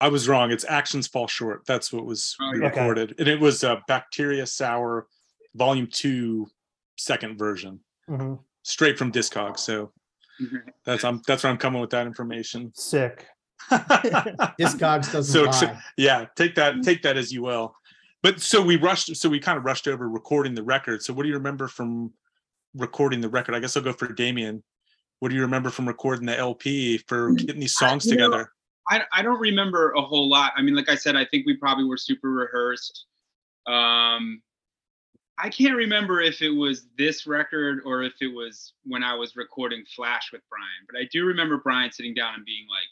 S2: I was wrong it's actions fall short that's what was
S6: Oh, yeah.
S5: Okay.
S2: recorded and it was a bacteria sour volume two second version
S5: Mhm.
S2: straight from discog so mm-hmm. that's i'm that's where i'm coming with that information
S5: Sick. (laughs)
S3: Discogs doesn't
S2: So
S3: lie.
S2: tr- yeah, take that take that as you will. But so we rushed, so we kind of rushed over recording the record. So what do you remember from recording the record? I guess I'll go for Damien. What do you remember from recording the LP for mm, getting these songs
S6: you know,
S2: together?
S6: I, I don't remember a whole lot. I mean, like I said, I think we probably were super rehearsed. Um, I can't remember if it was this record or if it was when I was recording Flash with Brian, but I do remember Brian sitting down and being like,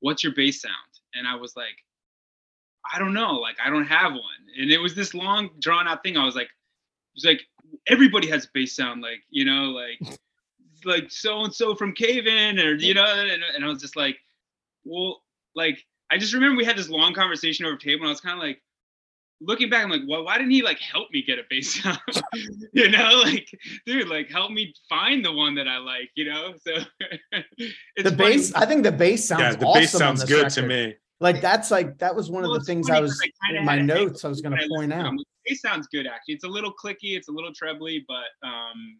S6: What's your bass sound? And I was like, I don't know. Like, I don't have one. And it was this long, drawn out thing. I was like, It's like, everybody has a bass sound, like, you know, like, (laughs) like so and so from Cave In, or, you know, and, and I was just like, well, like I just remember we had this long conversation over table, and I was kind of like, looking back, I'm like, well, why didn't he like help me get a bass (laughs) sound? you know, like, dude, like help me find the one that I like, you know? So (laughs) it's
S3: The
S6: funny-
S3: bass, I think the bass sounds
S2: Yeah, the
S3: awesome
S2: bass sounds
S3: this
S2: good to me.
S3: Like that's like that was one
S6: Well,
S3: of the things
S6: funny
S3: I
S6: 'cause
S3: was
S6: I
S3: in my
S6: had a hang
S3: notes. I was gonna
S6: I
S3: point out.
S6: them. It sounds good actually. It's a little clicky, it's a little trebly, but um,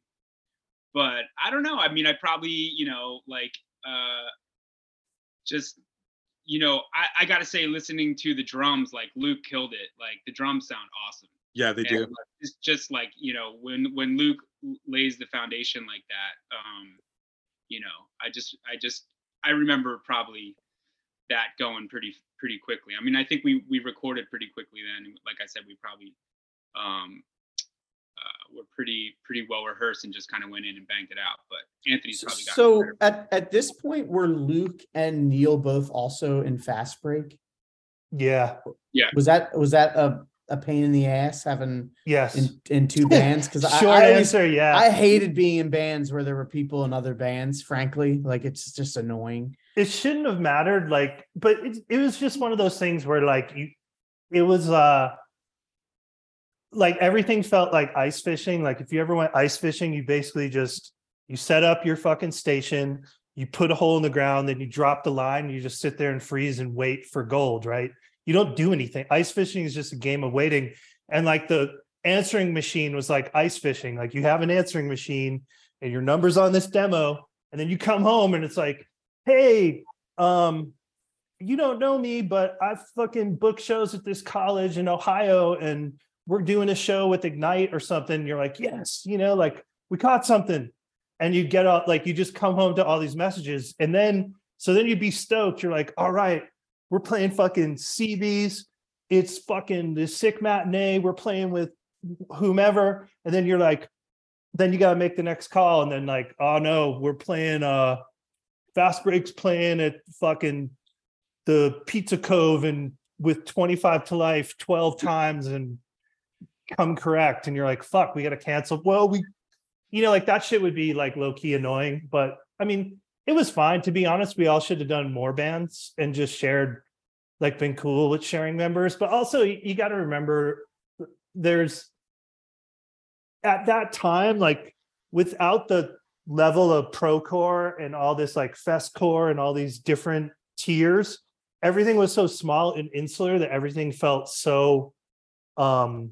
S6: but I don't know. I mean, I probably you know like uh, just you know I I gotta say, listening to the drums, like Luke killed it. Like the drums sound awesome.
S2: Yeah, they
S6: And,
S2: do.
S6: It's just like you know when when Luke lays the foundation like that. Um, you know, I just I just I remember probably that going pretty pretty quickly. I mean, I think we we recorded pretty quickly then. Like I said, we probably um, were pretty pretty well rehearsed and just kind of went in and banged it out. But Anthony's probably got
S3: So
S6: better.
S3: at, at this point, were Luke and Neil both also in Fast Break?
S5: Yeah. Yeah.
S3: Was that was that a, a pain in the ass having
S5: Yes.
S3: in, in two (laughs) bands? Because I,
S5: Short
S3: I, always-
S5: answer, yeah.
S3: I hated being in bands where there were people in other bands. Frankly, like it's just annoying.
S5: it shouldn't have mattered like but it, it was just one of those things where like you it was uh like everything felt like ice fishing like if you ever went ice fishing you basically just you set up your fucking station you put a hole in the ground, then you drop the line, you just sit there and freeze and wait for gold, right? You don't do anything. Ice fishing is just a game of waiting. And like the answering machine was like ice fishing. Like you have an answering machine and your number's on this demo, and then you come home and it's like, hey, um, you don't know me, but I fucking book shows at this college in Ohio and we're doing a show with Ignite or something. You're like, yes, you know, like we caught something. And you get out, like you just come home to all these messages. And then, so then you'd be stoked. You're like, all right, we're playing fucking CBs. It's fucking the sick matinee. We're playing with whomever. And then you're like, then you got to make the next call. And then like, oh no, we're playing, uh, Fast Breaks playing at fucking the Pizza Cove and with 25 to life 12 times and come correct. And you're like, fuck, we got to cancel. Well, we, you know, like that shit would be like low key annoying. But I mean, it was fine. To be honest, we all should have done more bands and just shared, like, been cool with sharing members. But also, you, got to remember there's at that time, like, without the level of procore and all this like festcore and all these different tiers everything was so small and insular that everything felt so um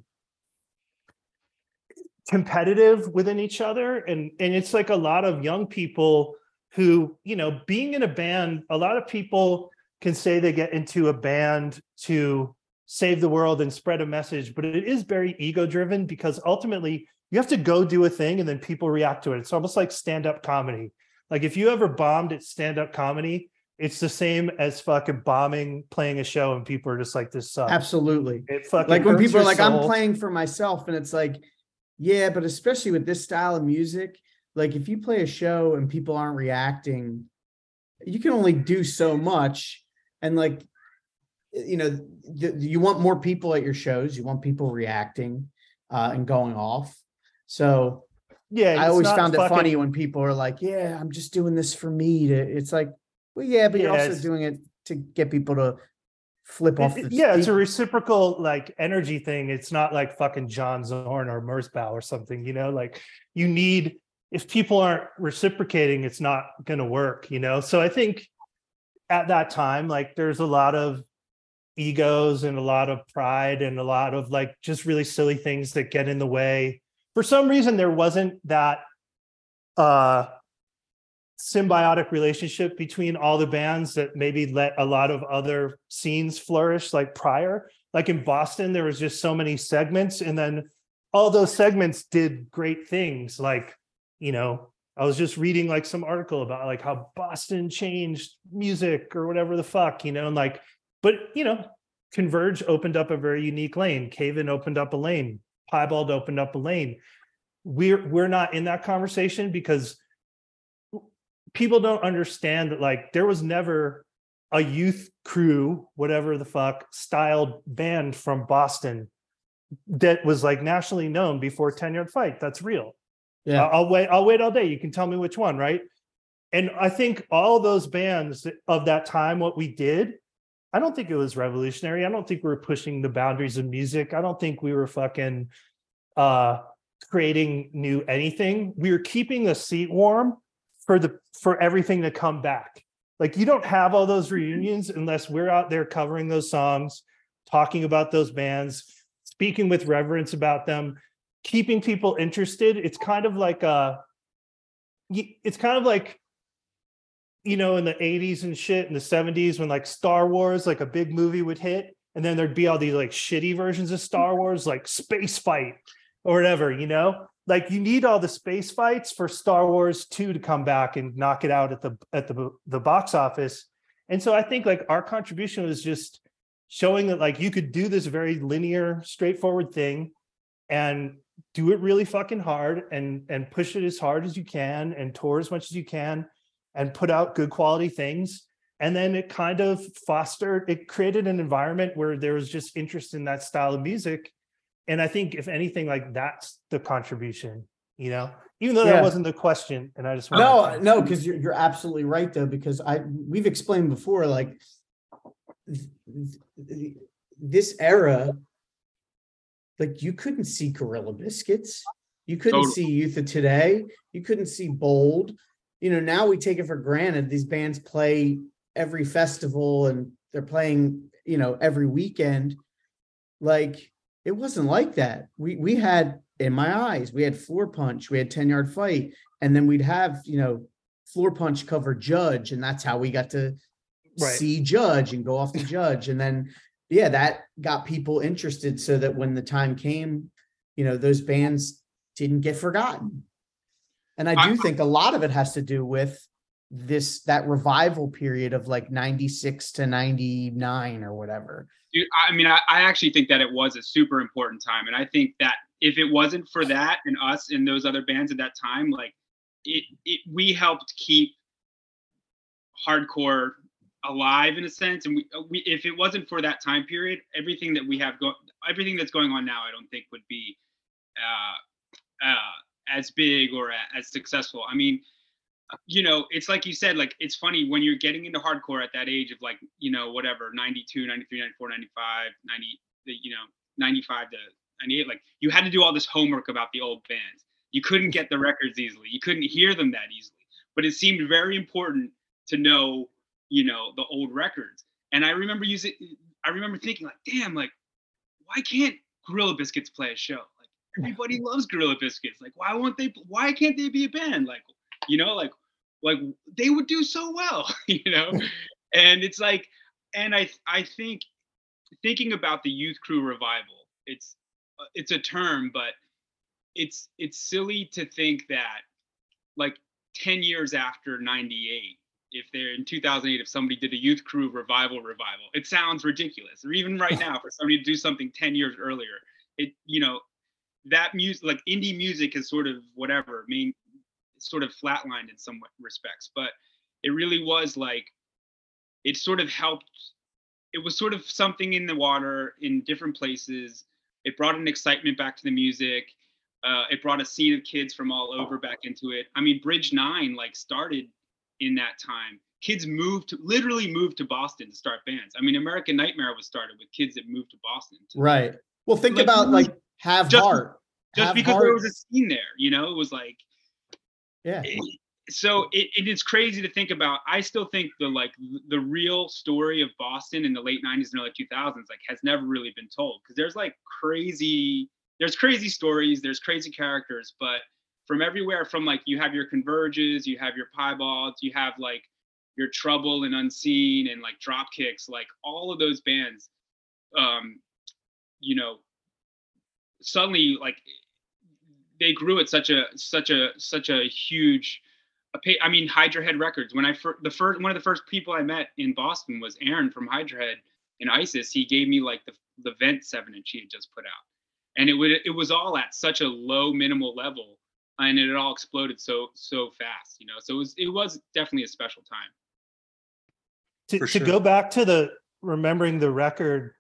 S5: competitive within each other. And and it's like a lot of young people who you know being in a band a lot of people can say they get into a band to save the world and spread a message but it is very ego driven because ultimately you have to go do a thing and then people react to it. It's almost like stand up comedy. Like if you ever bombed at stand up comedy it's the same as fucking bombing playing a show and people are just like this sucks.
S3: Absolutely.
S5: it fucking
S3: Like when people are like, I'm playing for myself, and it's like, yeah, but especially with this style of music, like if you play a show and people aren't reacting, you can only do so much. And like, you know, th- you want more people at your shows, you want people reacting uh, and going off. So
S5: yeah
S3: I always found it funny when people are like, "Yeah, I'm just doing this for me." To it's like, well, yeah, but you're also
S5: it's-
S3: doing it to get people to flip off
S5: It- yeah, it's a reciprocal like energy thing. It's not like fucking John Zorn or Merzbow or something, you know, like you need if people aren't reciprocating, it's not gonna work, you know. So I think at that time, like there's a lot of egos and a lot of pride and a lot of like just really silly things that get in the way. For some reason, there wasn't that uh symbiotic relationship between all the bands that maybe let a lot of other scenes flourish like prior. Like in boston there was just so many segments and then all those segments did great things. Like you know i was just reading like some article about like how boston changed music or whatever the fuck you know and like but you know converge opened up a very unique lane. Cave In opened up a lane. Piebald opened up a lane. We're we're not in that conversation because people don't understand that like there was never a youth crew whatever the fuck styled band from boston that was like nationally known before Ten Yard Fight. That's real.
S3: Yeah.
S5: I'll wait i'll wait all day. You can tell me which one right? And i think all those bands of that time what we did i don't think it was revolutionary. I don't think we were pushing the boundaries of music. I don't think we were fucking uh creating new anything. We were keeping the seat warm for the for everything to come back. Like you don't have all those reunions unless we're out there covering those songs talking about those bands speaking with reverence about them keeping people interested. It's kind of like uh y- it's kind of like you know in the 80s and shit in the 70s when like star wars like a big movie would hit and then there'd be all these like shitty versions of star wars like space fight or whatever you know like you need all the space fights for star wars 2 to come back and knock it out at the at the the box office. And so i think like our contribution was just showing that like you could do this very linear straightforward thing and do it really fucking hard and and push it as hard as you can and tour as much as you can and put out good quality things. And then it kind of fostered it created an environment where there was just interest in that style of music and i think if anything like that's the contribution you know even though
S3: Yeah.
S5: that wasn't the question and i just
S3: No,
S5: to-
S3: no, because you're you're absolutely right though, because I we've explained before, like th- th- this era, like you couldn't see Gorilla Biscuits, you couldn't
S6: Totally.
S3: see Youth of Today, you couldn't see Bold, you know, now we take it for granted. These bands play every festival and they're playing, you know, every weekend. Like it wasn't like that. We we had in my eyes, we had Floorpunch, we had Ten Yard Fight, and then we'd have, you know, Floorpunch cover judge, and that's how we got to
S5: Right.
S3: see judge and go off the judge. And then yeah, that got people interested so that when the time came, you know, those bands didn't get forgotten. And I do
S6: I-
S3: think a lot of it has to do with this that revival period of like 96 to 99 or whatever.
S6: Dude, I mean, I, I actually think that it was a super important time, and I think that if it wasn't for that and us and those other bands at that time, like it, it we helped keep hardcore alive in a sense. And we, uh, we, if it wasn't for that time period, everything that we have going, everything that's going on now, I don't think would be uh, uh, as big or as successful. I mean, you know, it's like you said, like it's funny when you're getting into hardcore at that age of like, you know, whatever, 92, 93, 94, 95, 90, you know, 95 to 98, like you had to do all this homework about the old bands. You couldn't get the records easily. You couldn't hear them that easily. But it seemed very important to know, you know, the old records. And I remember using, I remember thinking like, damn, like, why can't Gorilla Biscuits play a show? Like everybody loves Gorilla Biscuits. Like, why won't they? Why can't they be a band? Like, you know, like, like they would do so well, (laughs) you know. and it's like, and I, I think, thinking about the youth crew revival, it's, uh, it's a term, but it's, it's silly to think that, like, ten years after '98, if they're in 2008, if somebody did a youth crew revival revival, it sounds ridiculous. Or even right (laughs) now, for somebody to do something 10 years earlier, it you know that music like indie music is sort of whatever. I mean, sort of flatlined in some respects, but it really was like it sort of helped. It was sort of something in the water in different places. It brought an excitement back to the music. Uh, it brought a scene of kids from all over back into it. I mean, Bridge Nine like started in that time. Kids moved to literally moved to Boston to start bands. I mean, American Nightmare was started with kids that moved to Boston. to-
S3: Right. Well, think
S6: Like,
S3: about like have
S6: just-
S3: heart.
S6: Just
S3: Have
S6: because
S3: Heart-
S6: there was a scene there, you know, it was like
S3: yeah.
S6: so it, it is crazy to think about i still think the like the real story of boston in the late 90s and early 2000s like has never really been told because there's like crazy there's crazy stories there's crazy characters but from everywhere from like you have your converges you have your piebalds, you have like your trouble and unseen and like drop kicks like all of those bands um you know suddenly like they grew at such a such a such a huge I mean Hydra Head Records. When I first the first one of the first people I met in Boston was Aaron from Hydra Head in ISIS. He gave me like the the Vent seven inch he had just put out, and it would it was all at such a low minimal level, and it all exploded so so fast. You know, so it was it was definitely a special time.
S5: to,
S2: For
S5: to
S2: sure.
S5: go back to the remembering the record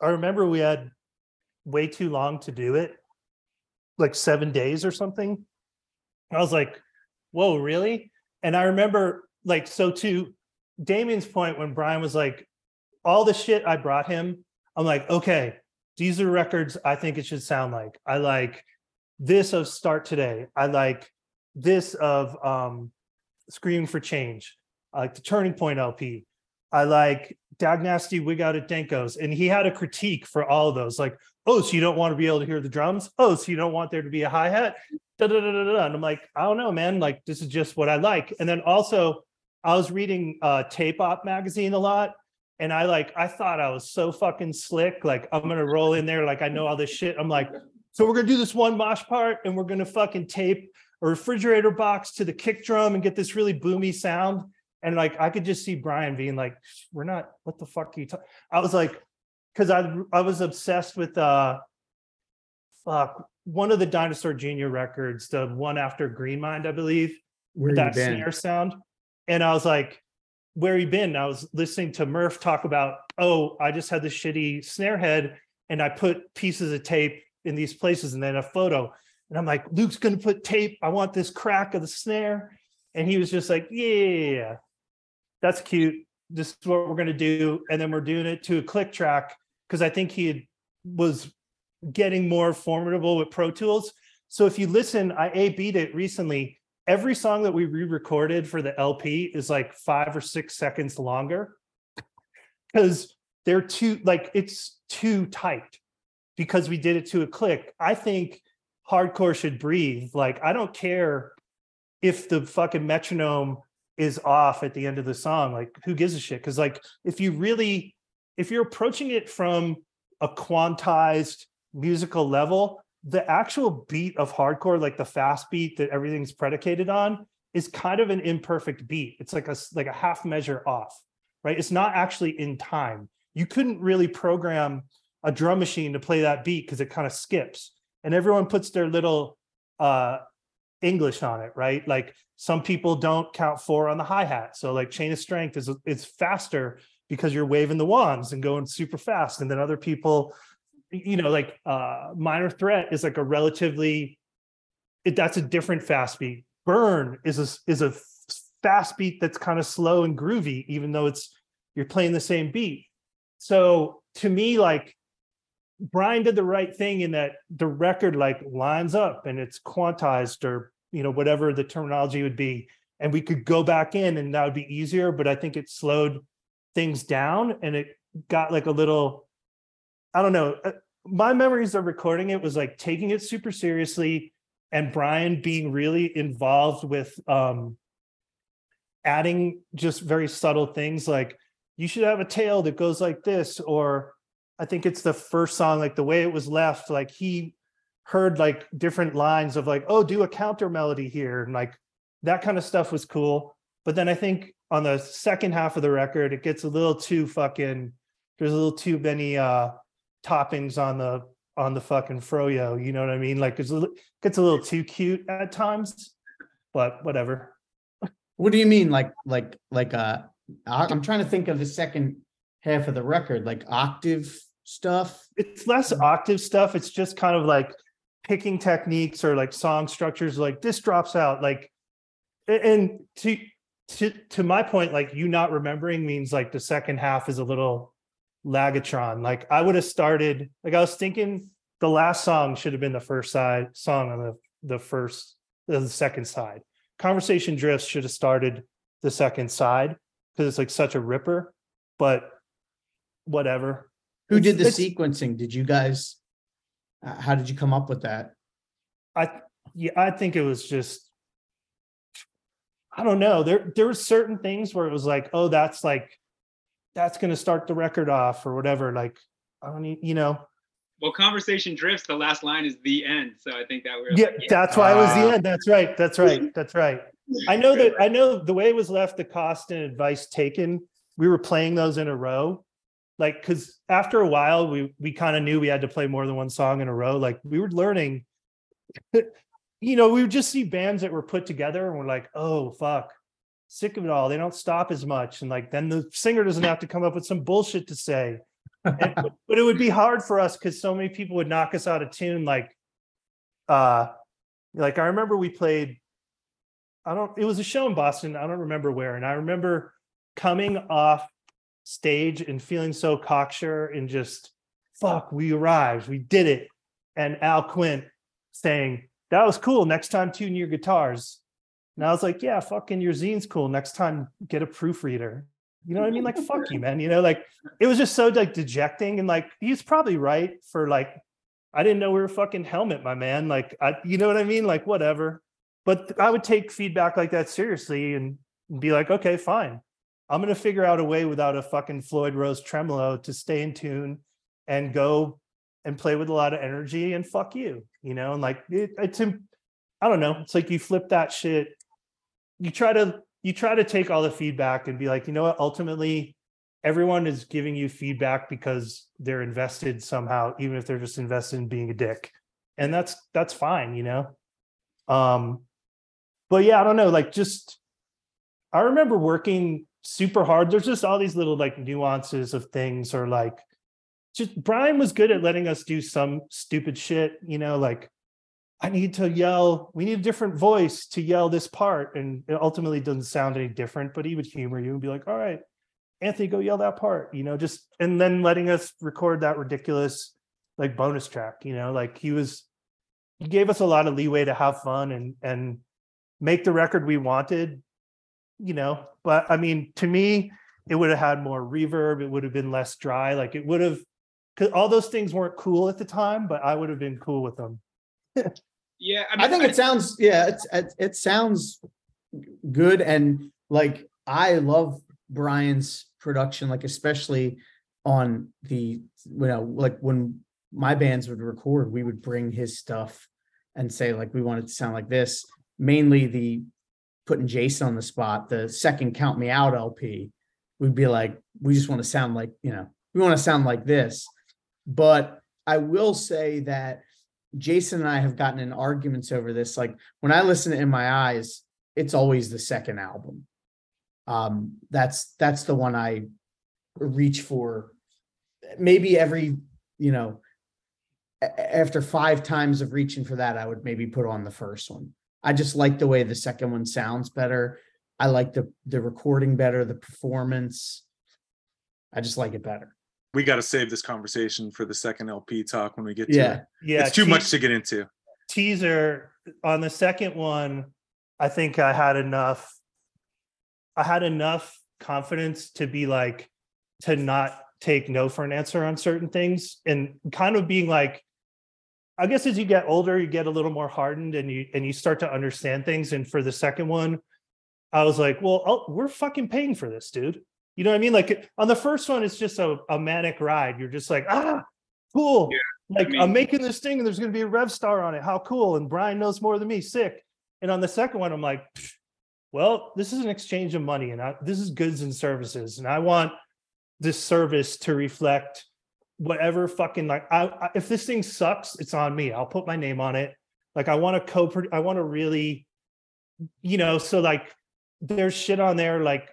S5: i remember we had way too long to do it like seven days or something. I was like whoa really? And i remember like so to damien's point when brian was like all the shit i brought him i'm like okay these are records i think it should sound like. I like this of start today. I like this of um screaming for change. I like the Turning Point LP. I like Dag Nasty Wig Out at Denko's. And he had a critique for all of those. Like, oh, so you don't want to be able to hear the drums? Oh, so you don't want there to be a da, da. And I'm like, I don't know, man. Like, this is just what I like. And then also, I was reading uh Tape Op magazine a lot. And I like, I thought I was so fucking slick. Like, I'm gonna roll in there, like I know all this shit. I'm like, so we're gonna do this one mosh part and we're gonna fucking tape a refrigerator box to the kick drum and get this really boomy sound. And like I could just see Brian being like, "We're not. What the fuck are you talking?" I was like, because I I was obsessed with uh, fuck one of the Dinosaur Junior records, the one after Green Mind, I believe,
S3: Where
S5: that
S3: you been?
S5: snare sound. And I was like, "Where you been?" I was listening to Murph talk about, "Oh, I just had this shitty snare head, and I put pieces of tape in these places, and then a photo." And I'm like, "Luke's gonna put tape. I want this crack of the snare." And he was just like, "Yeah, yeah, yeah, that's cute. This is what we're gonna do." And then we're doing it to a click track because I think he had, was getting more formidable with Pro Tools. So if you listen, I A beat it recently, every song that we re-recorded for the LP is like five or six seconds longer because they're too like it's too tight because we did it to a click. I think hardcore should breathe. Like I don't care if the fucking metronome is off at the end of the song. Like who gives a shit? Because like if you really if you're approaching it from a quantized musical level, the actual beat of hardcore, like the fast beat that everything's predicated on, is kind of an imperfect beat. It's like a like a half measure off, right? It's not actually in time. You couldn't really program a drum machine to play that beat because it kind of skips, and everyone puts their little uh English on it, right? Like some people don't count four on the hi hat, so like chain of strength is is faster because you're waving the wands and going super fast, and then other people you know, like uh minor threat is like a relatively it, that's a different fast beat. Burn is a is a fast beat that's kind of slow and groovy, even though it's you're playing the same beat. So to me, like Brian did the right thing in that the record like lines up and it's quantized or you know whatever the terminology would be, and we could go back in and that would be easier. But I think it slowed things down and it got like a little I don't know. uh, My memories of recording it was like taking it super seriously and Brian being really involved with um adding just very subtle things like you should have a tail that goes like this or I think it's the first song like the way it was left like he heard like different lines of like oh do a counter melody here and like that kind of stuff was cool but then I think on the second half of the record it gets a little too fucking there's a little too many uh toppings on the on the fucking froyo. You know what I mean? Like it's a little, gets a little too cute at times, but whatever.
S3: What do you mean, like, like, like, uh, I'm trying to think of the second half of the record, like octave stuff?
S5: It's less mm. octave stuff. It's just kind of like picking techniques or like song structures. Like this drops out. Like, and to to to my point, like you not remembering means like the second half is a little lagatron. Like I would have started. Like I was thinking the last song should have been the first side song on the the first the second side. Conversation drifts should have started the second side because it's like such a ripper. But whatever.
S3: Who
S5: It's-
S3: did the sequencing? Did you guys? uh, How did you come up with that?
S5: I yeah, I think it was just I don't know. There there were certain things where it was like, oh, that's like that's gonna start the record off or whatever. Like, I don't need, you know.
S6: Well, conversation drifts. The last line is the end, so I think that we're
S5: Yeah, that's why it was the end. That's right. That's right. That's right. I know that I know the way it was left, the cost and advice taken, we were playing those in a row. Like, cause after a while, we we kind of knew we had to play more than one song in a row. Like we were learning, (laughs) you know, we would just see bands that were put together and we're like, oh fuck, sick of it all. They don't stop as much. And like then the singer doesn't have to come up with some bullshit to say. And- but but it would be hard for us because so many people would knock us out of tune. Like, uh, like I remember we played I don't, it was a show in Boston. I don't remember where. And I remember coming off stage and feeling so cocksure and just, fuck, we arrived. We did it. And Al Quint saying, that was cool. Next time, tune your guitars. And I was like, yeah, fucking your zine's cool. Next time, get a proofreader. You know what I mean? Like, fuck you, (laughs) man. You know, like it was just so like dejecting. And like, he's probably right for like, I didn't know we were fucking helmet, my man. Like, I, you know what I mean? Like, whatever but I would take feedback like that seriously and be like, okay, fine. I'm gonna figure out a way without a fucking Floyd Rose tremolo to stay in tune and go and play with a lot of energy and fuck you, you know, and like it, it's I don't know. It's like you flip that shit. You try to you try to take all the feedback and be like, you know what, ultimately everyone is giving you feedback because they're invested somehow, even if they're just invested in being a dick. And that's that's fine, you know. Um, but yeah, I don't know, like just I remember working super hard. There's just all these little like nuances of things, or like just Brian was good at letting us do some stupid shit, you know, like I need to yell, we need a different voice to yell this part. And it ultimately doesn't sound any different, but he would humor you and be like, all right, Anthony, go yell that part, you know, just and then letting us record that ridiculous like bonus track, you know, like he was he gave us a lot of leeway to have fun and and make the record we wanted, you know. But I mean, to me, it would have had more reverb. It would have been less dry. Like it would have, because all those things weren't cool at the time, but I would have been cool with them.
S6: Yeah, I,
S3: I
S6: mean,
S3: think it sounds yeah, it's it, it sounds good and like I love Brian's production, like especially on the you know like when my bands would record, we would bring his stuff and say like we want it to sound like this. Mainly the putting Jason on the spot, the second Count Me Out LP, we'd be like, we just want to sound like you know we want to sound like this. But I will say that Jason and I have gotten in arguments over this. Like when I listen to In My Eyes, it's always the second album. Um, that's that's the one I reach for. Maybe every, you know, after five times of reaching for that, I would maybe put on the first one. I just like the way the second one sounds better. I like the the recording better, the performance. I just like it better.
S2: We got to save this conversation for the second LP talk when we get to it.
S5: Yeah,
S2: it's too
S5: te-
S2: much to get into.
S5: teaser on the second one. I think I had enough. I had enough confidence to be like to not take no for an answer on certain things and kind of being like I guess as you get older you get a little more hardened and you and you start to understand things. And for the second one I was like well oh, we're fucking paying for this dude. You know what I mean? Like on the first one it's just a, a manic ride. You're just like ah cool. Like
S6: mean-
S5: I'm making this thing and there's going to be a rev star on it. How cool. And Brian knows more than me. Sick. And on the second one I'm like well this is an exchange of money and I, this is goods and services. And I want this service to reflect whatever fucking like I, I if this thing sucks it's on me. I'll put my name on it. Like I want to co I want to really you know so like there's shit on there like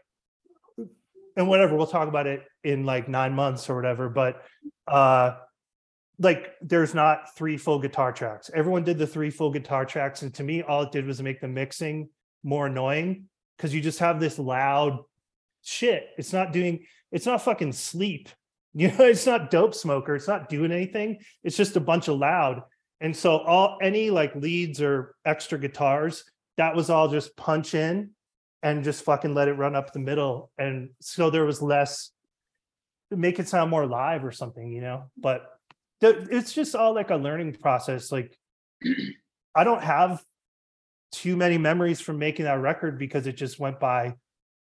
S5: and whatever we'll talk about it in like 9 months or whatever but uh like there's not three full guitar tracks. Everyone did the three full guitar tracks and to me all it did was make the mixing more annoying because you just have this loud shit. It's not doing it's not fucking sleep (laughs) you know it's not dope smoker it's not doing anything it's just a bunch of loud. And so all any like leads or extra guitars that was all just punch in and just fucking let it run up the middle. And so there was less make it sound more live or something you know? But it's just all like a learning process like (clears throat) i don't have too many memories from making that record because it just went by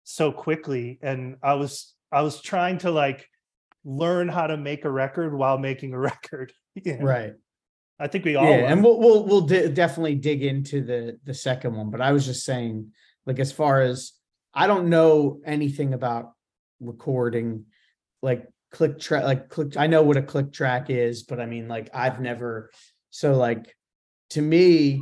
S5: so quickly. And i was i was trying to like learn how to make a record while making a (laughs) record you know?
S3: Right.
S5: i think we all
S3: yeah, and we'll we'll we'll di- definitely dig into the the second one. But I was just saying, like, as far as I don't know anything about recording, like click track, like click. I know what a click track is, but I mean, like, I've never. So, like, to me,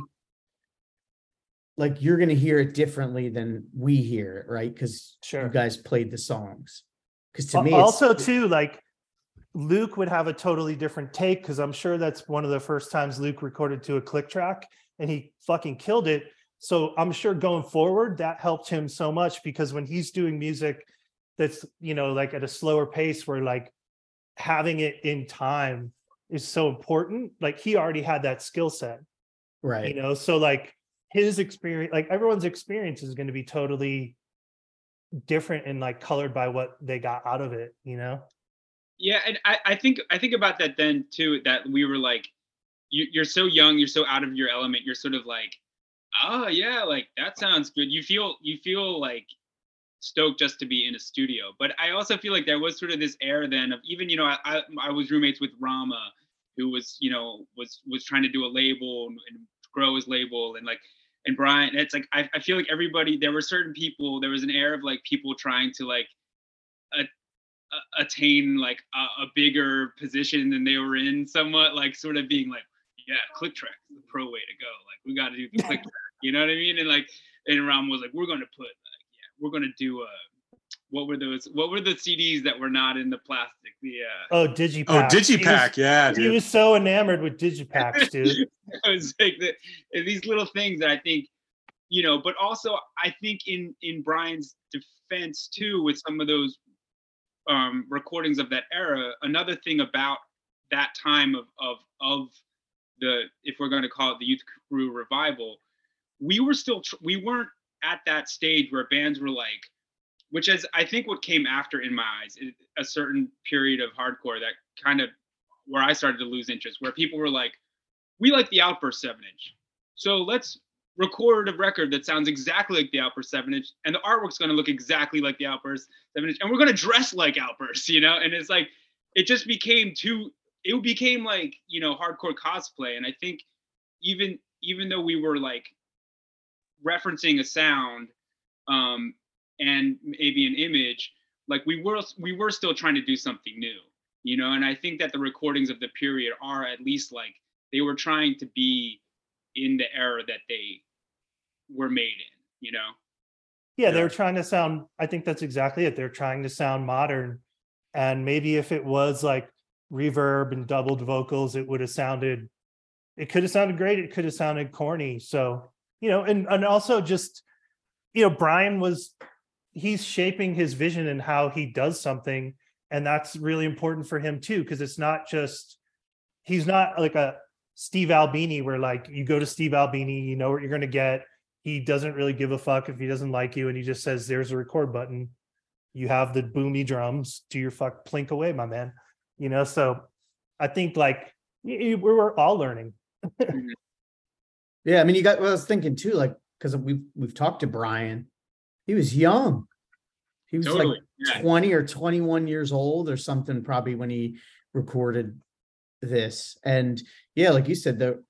S3: like you're gonna hear it differently than we hear it, right? Because
S5: Sure.
S3: you guys played the songs. Because to me,
S5: also too like luke would have a totally different take because i'm sure that's one of the first times luke recorded to a click track and he fucking killed it. So i'm sure going forward that helped him so much because when he's doing music that's you know like at a slower pace where like having it in time is so important like he already had that skill set.
S3: Right.
S5: you know so like his experience like everyone's experience is going to be totally different and like colored by what they got out of it you know
S6: Yeah, and I, I think I think about that then too. That we were like, you, you're so young, you're so out of your element. You're sort of like, oh yeah, like that sounds good. You feel you feel like stoked just to be in a studio. But I also feel like there was sort of this air then of even you know I I, I was roommates with Rama, who was you know was was trying to do a label and, and grow his label and like and Brian. It's like I, I feel like everybody there were certain people. There was an air of like people trying to like a- attain like a, a bigger position than they were in somewhat like sort of being like yeah click track is the pro way to go like we got to do the click (laughs) track you know what i mean and like and ram was like we're going to put like yeah we're going to do uh what were those what were the cds that were not in the plastic? The uh
S5: oh digipack.
S2: Oh,
S5: He was-
S2: Digipack. Yeah,
S5: he was so enamored with digipacks (laughs) dude.
S6: It was like the, these little things that I think, you know, but also I think in in Brian's defense too, with some of those um, recordings of that era, another thing about that time of of of the if we're going to call it the youth crew revival we were still tr- we weren't at that stage where bands were like which is i think what came after in my eyes a certain period of hardcore that kind of where i started to lose interest where people were like we like the outburst 7 inch. So let's record a record that sounds exactly like the outburst 7 inch and the artwork's going to look exactly like the outburst 7 inch and we're going to dress like outbursts (laughs) you know? And it's like it just became too it became like you know hardcore cosplay. And i think even even though we were like referencing a sound um and maybe an image like we were we were still trying to do something new you know and i think that the recordings of the period are at least like they were trying to be in the era that they were made in you know
S5: Yeah,
S2: Yeah.
S5: they're trying to sound, I think that's exactly it. They're trying to sound modern. And maybe if it was like reverb and doubled vocals, it would have sounded, it could have sounded great. It could have sounded corny. So, you know, and, and also just, you know, Brian was, he's shaping his vision and how he does something. And that's really important for him too, because it's not just, he's not like a Steve Albini where like you go to Steve Albini, you know what you're going to get he doesn't really give a fuck if he doesn't like you and he just says there's a record button you have the boomy drums do your fuck plink away my man you know so i think like y- y- we were all learning mm-hmm. (laughs)
S3: Yeah, I mean, you got. Well, I was thinking too, like because we've we've talked to Brian. He was young. He was
S6: totally
S3: like
S6: yeah.
S3: twenty or twenty one years old or something, probably when he recorded this. And yeah, like you said, the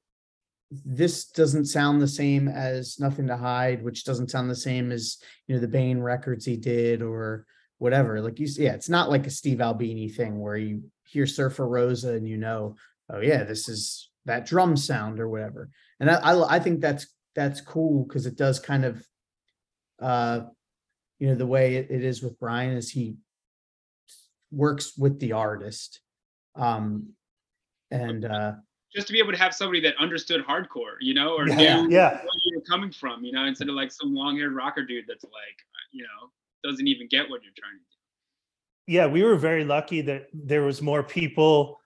S3: this doesn't sound the same as Nothing to Hide, which doesn't sound the same as you know the Bane records he did or whatever. Like you, yeah, it's not like a Steve Albini thing where you hear Surfer Rosa and you know, oh yeah, this is that drum sound or whatever and I, I I think that's that's cool because it does kind of uh you know the way it, it is with Brian is he works with the artist um and uh
S6: just to be able to have somebody that understood hardcore you know or
S3: Yeah.
S6: knew
S5: Yeah.
S6: where you were coming from you know instead of like some long-haired rocker dude that's like you know doesn't even get what you're trying to do
S5: yeah we were very lucky that there was more people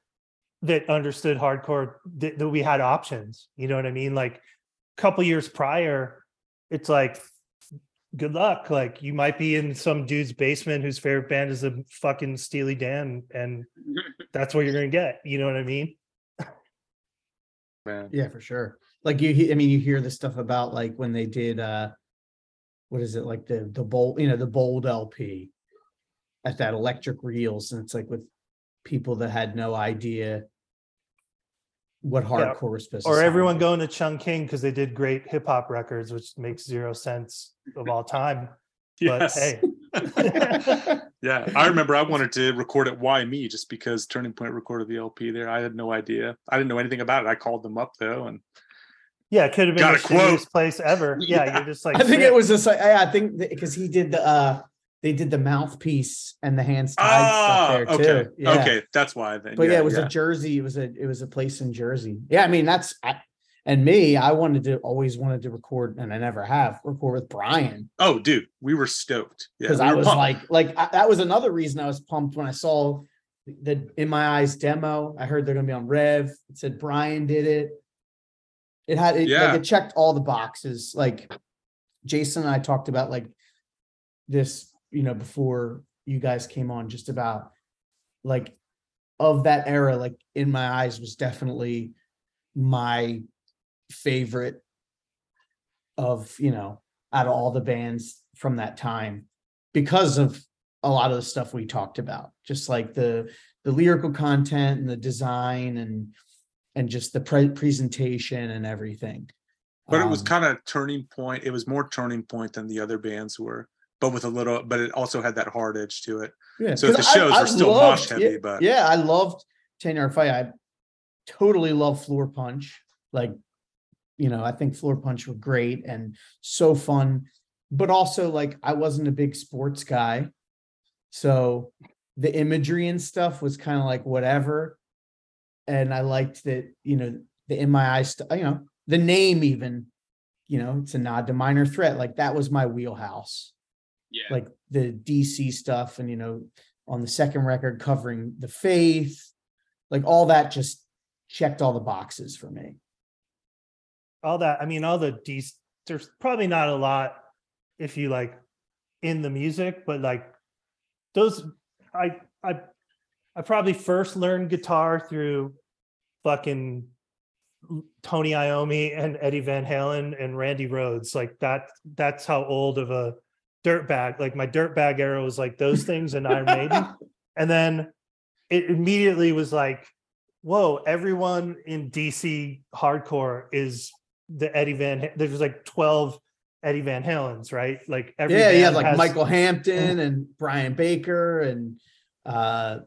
S5: that understood hardcore that, that we had options you know what i mean like a couple years prior it's like good luck. Like you might be in some dude's basement whose favorite band is a fucking steely dan and (laughs) that's what you're gonna get. You know what i mean?
S2: Man.
S3: yeah for sure. Like you I mean you hear the stuff about like when they did uh what is it like the the bold you know the bold LP at that electric reels and it's like with people that had no idea what hardcore was supposed to
S5: or
S3: sound
S5: everyone
S3: like.
S5: going to chung king because they did great hip-hop records which makes zero sense of all time (laughs) but
S2: Yes.
S5: hey (laughs) (laughs)
S2: Yeah, I remember I wanted to record at Why Me just because Turning Point recorded the LP there. I had no idea. I didn't know anything about it. I called them up though, and
S5: yeah it could have been the
S2: a quote.
S5: shittiest place ever yeah,
S2: Yeah.
S5: you're just like
S3: I think
S5: "Sick."
S3: it was just like yeah, I think because he did the uh they did the mouthpiece and the hands tied
S2: ah,
S3: stuff there
S2: okay,
S3: too. Yeah.
S2: okay, that's why then.
S3: But yeah, it was
S2: yeah.
S3: a Jersey. It was a it was a place in Jersey. Yeah, I mean that's I, and me. I wanted to always wanted to record, and I never have record with Brian
S2: Oh, dude, we were stoked. Yeah,
S3: because
S2: we
S3: I was
S2: pumped.
S3: like like I, that was another reason I was pumped when I saw the in my eyes demo. I heard they're gonna be on Rev. It said Brian did it. It had it
S2: Yeah.
S3: like it checked all the boxes. Like Jason and I talked about like this, you know, before you guys came on, just about like of that era, like in my eyes was definitely my favorite of, you know, out of all the bands from that time because of a lot of the stuff we talked about, just like the the lyrical content and the design and and just the pre- presentation and everything.
S2: but it was
S3: Um,
S2: kind of turning point. It was more turning point than the other bands were, but with a little. But it also had that hard edge to it.
S3: Yeah,
S2: So the shows
S3: I
S2: were still mosh
S3: loved-
S2: heavy,
S3: yeah,
S2: but-
S3: yeah, I loved Ten Yard Fight. I totally love Floorpunch. Like, you know, I think Floorpunch were great and so fun, but also like I wasn't a big sports guy, so the imagery and stuff was kind of like whatever. And I liked that, you know, the in my eyes, you know, the name even, you know, it's a nod to minor threat. Like that was my wheelhouse
S6: yeah
S3: like the DC stuff and you know on the second record covering the faith like all that just checked all the boxes for me
S5: all that i mean all the D- there's probably not a lot if you like in the music, but like those I I I probably first learned guitar through fucking Tony Iommi and Eddie Van Halen and Randy Rhoads. Like that that's how old of a dirt bag. Like my dirt bag era was like those things and Iron Maiden. (laughs) And then it immediately was like, whoa, everyone in DC hardcore is the Eddie Van there's like 12 Eddie Van Halens, right? Like every
S3: yeah,
S5: band
S3: like
S5: has
S3: Michael Hampton and Brian Baker and uh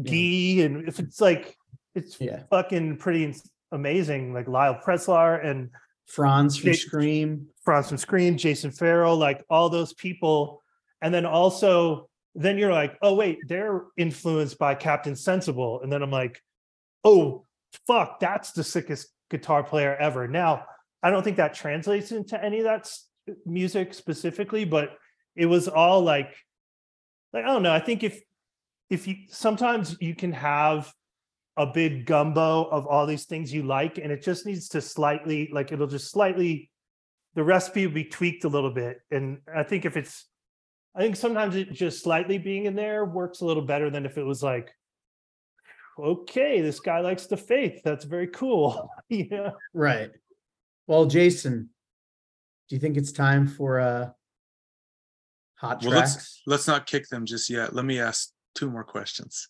S5: Gee, and if it's like it's
S3: yeah,
S5: fucking pretty amazing, like Lyle Preslar and
S3: Franz from Scream.
S5: Franz from Scream, Jason Farrell, like all those people. And then also, then you're like, oh, wait, they're influenced by Captain Sensible. And then I'm like, oh, fuck, that's the sickest guitar player ever. Now, I don't think that translates into any of that music specifically, but it was all like, like, I don't know. I think if, if you sometimes you can have a big gumbo of all these things you like, and it just needs to slightly, like, it'll just slightly the recipe will be tweaked a little bit. And I think if it's, I think sometimes it just slightly being in there works a little better than if it was like, okay, this guy likes the faith. That's very cool. (laughs) yeah.
S3: Right. Well, Jason, do you think it's time for uh hot
S2: Well, let's- Let's not kick them just yet. Let me ask two more questions.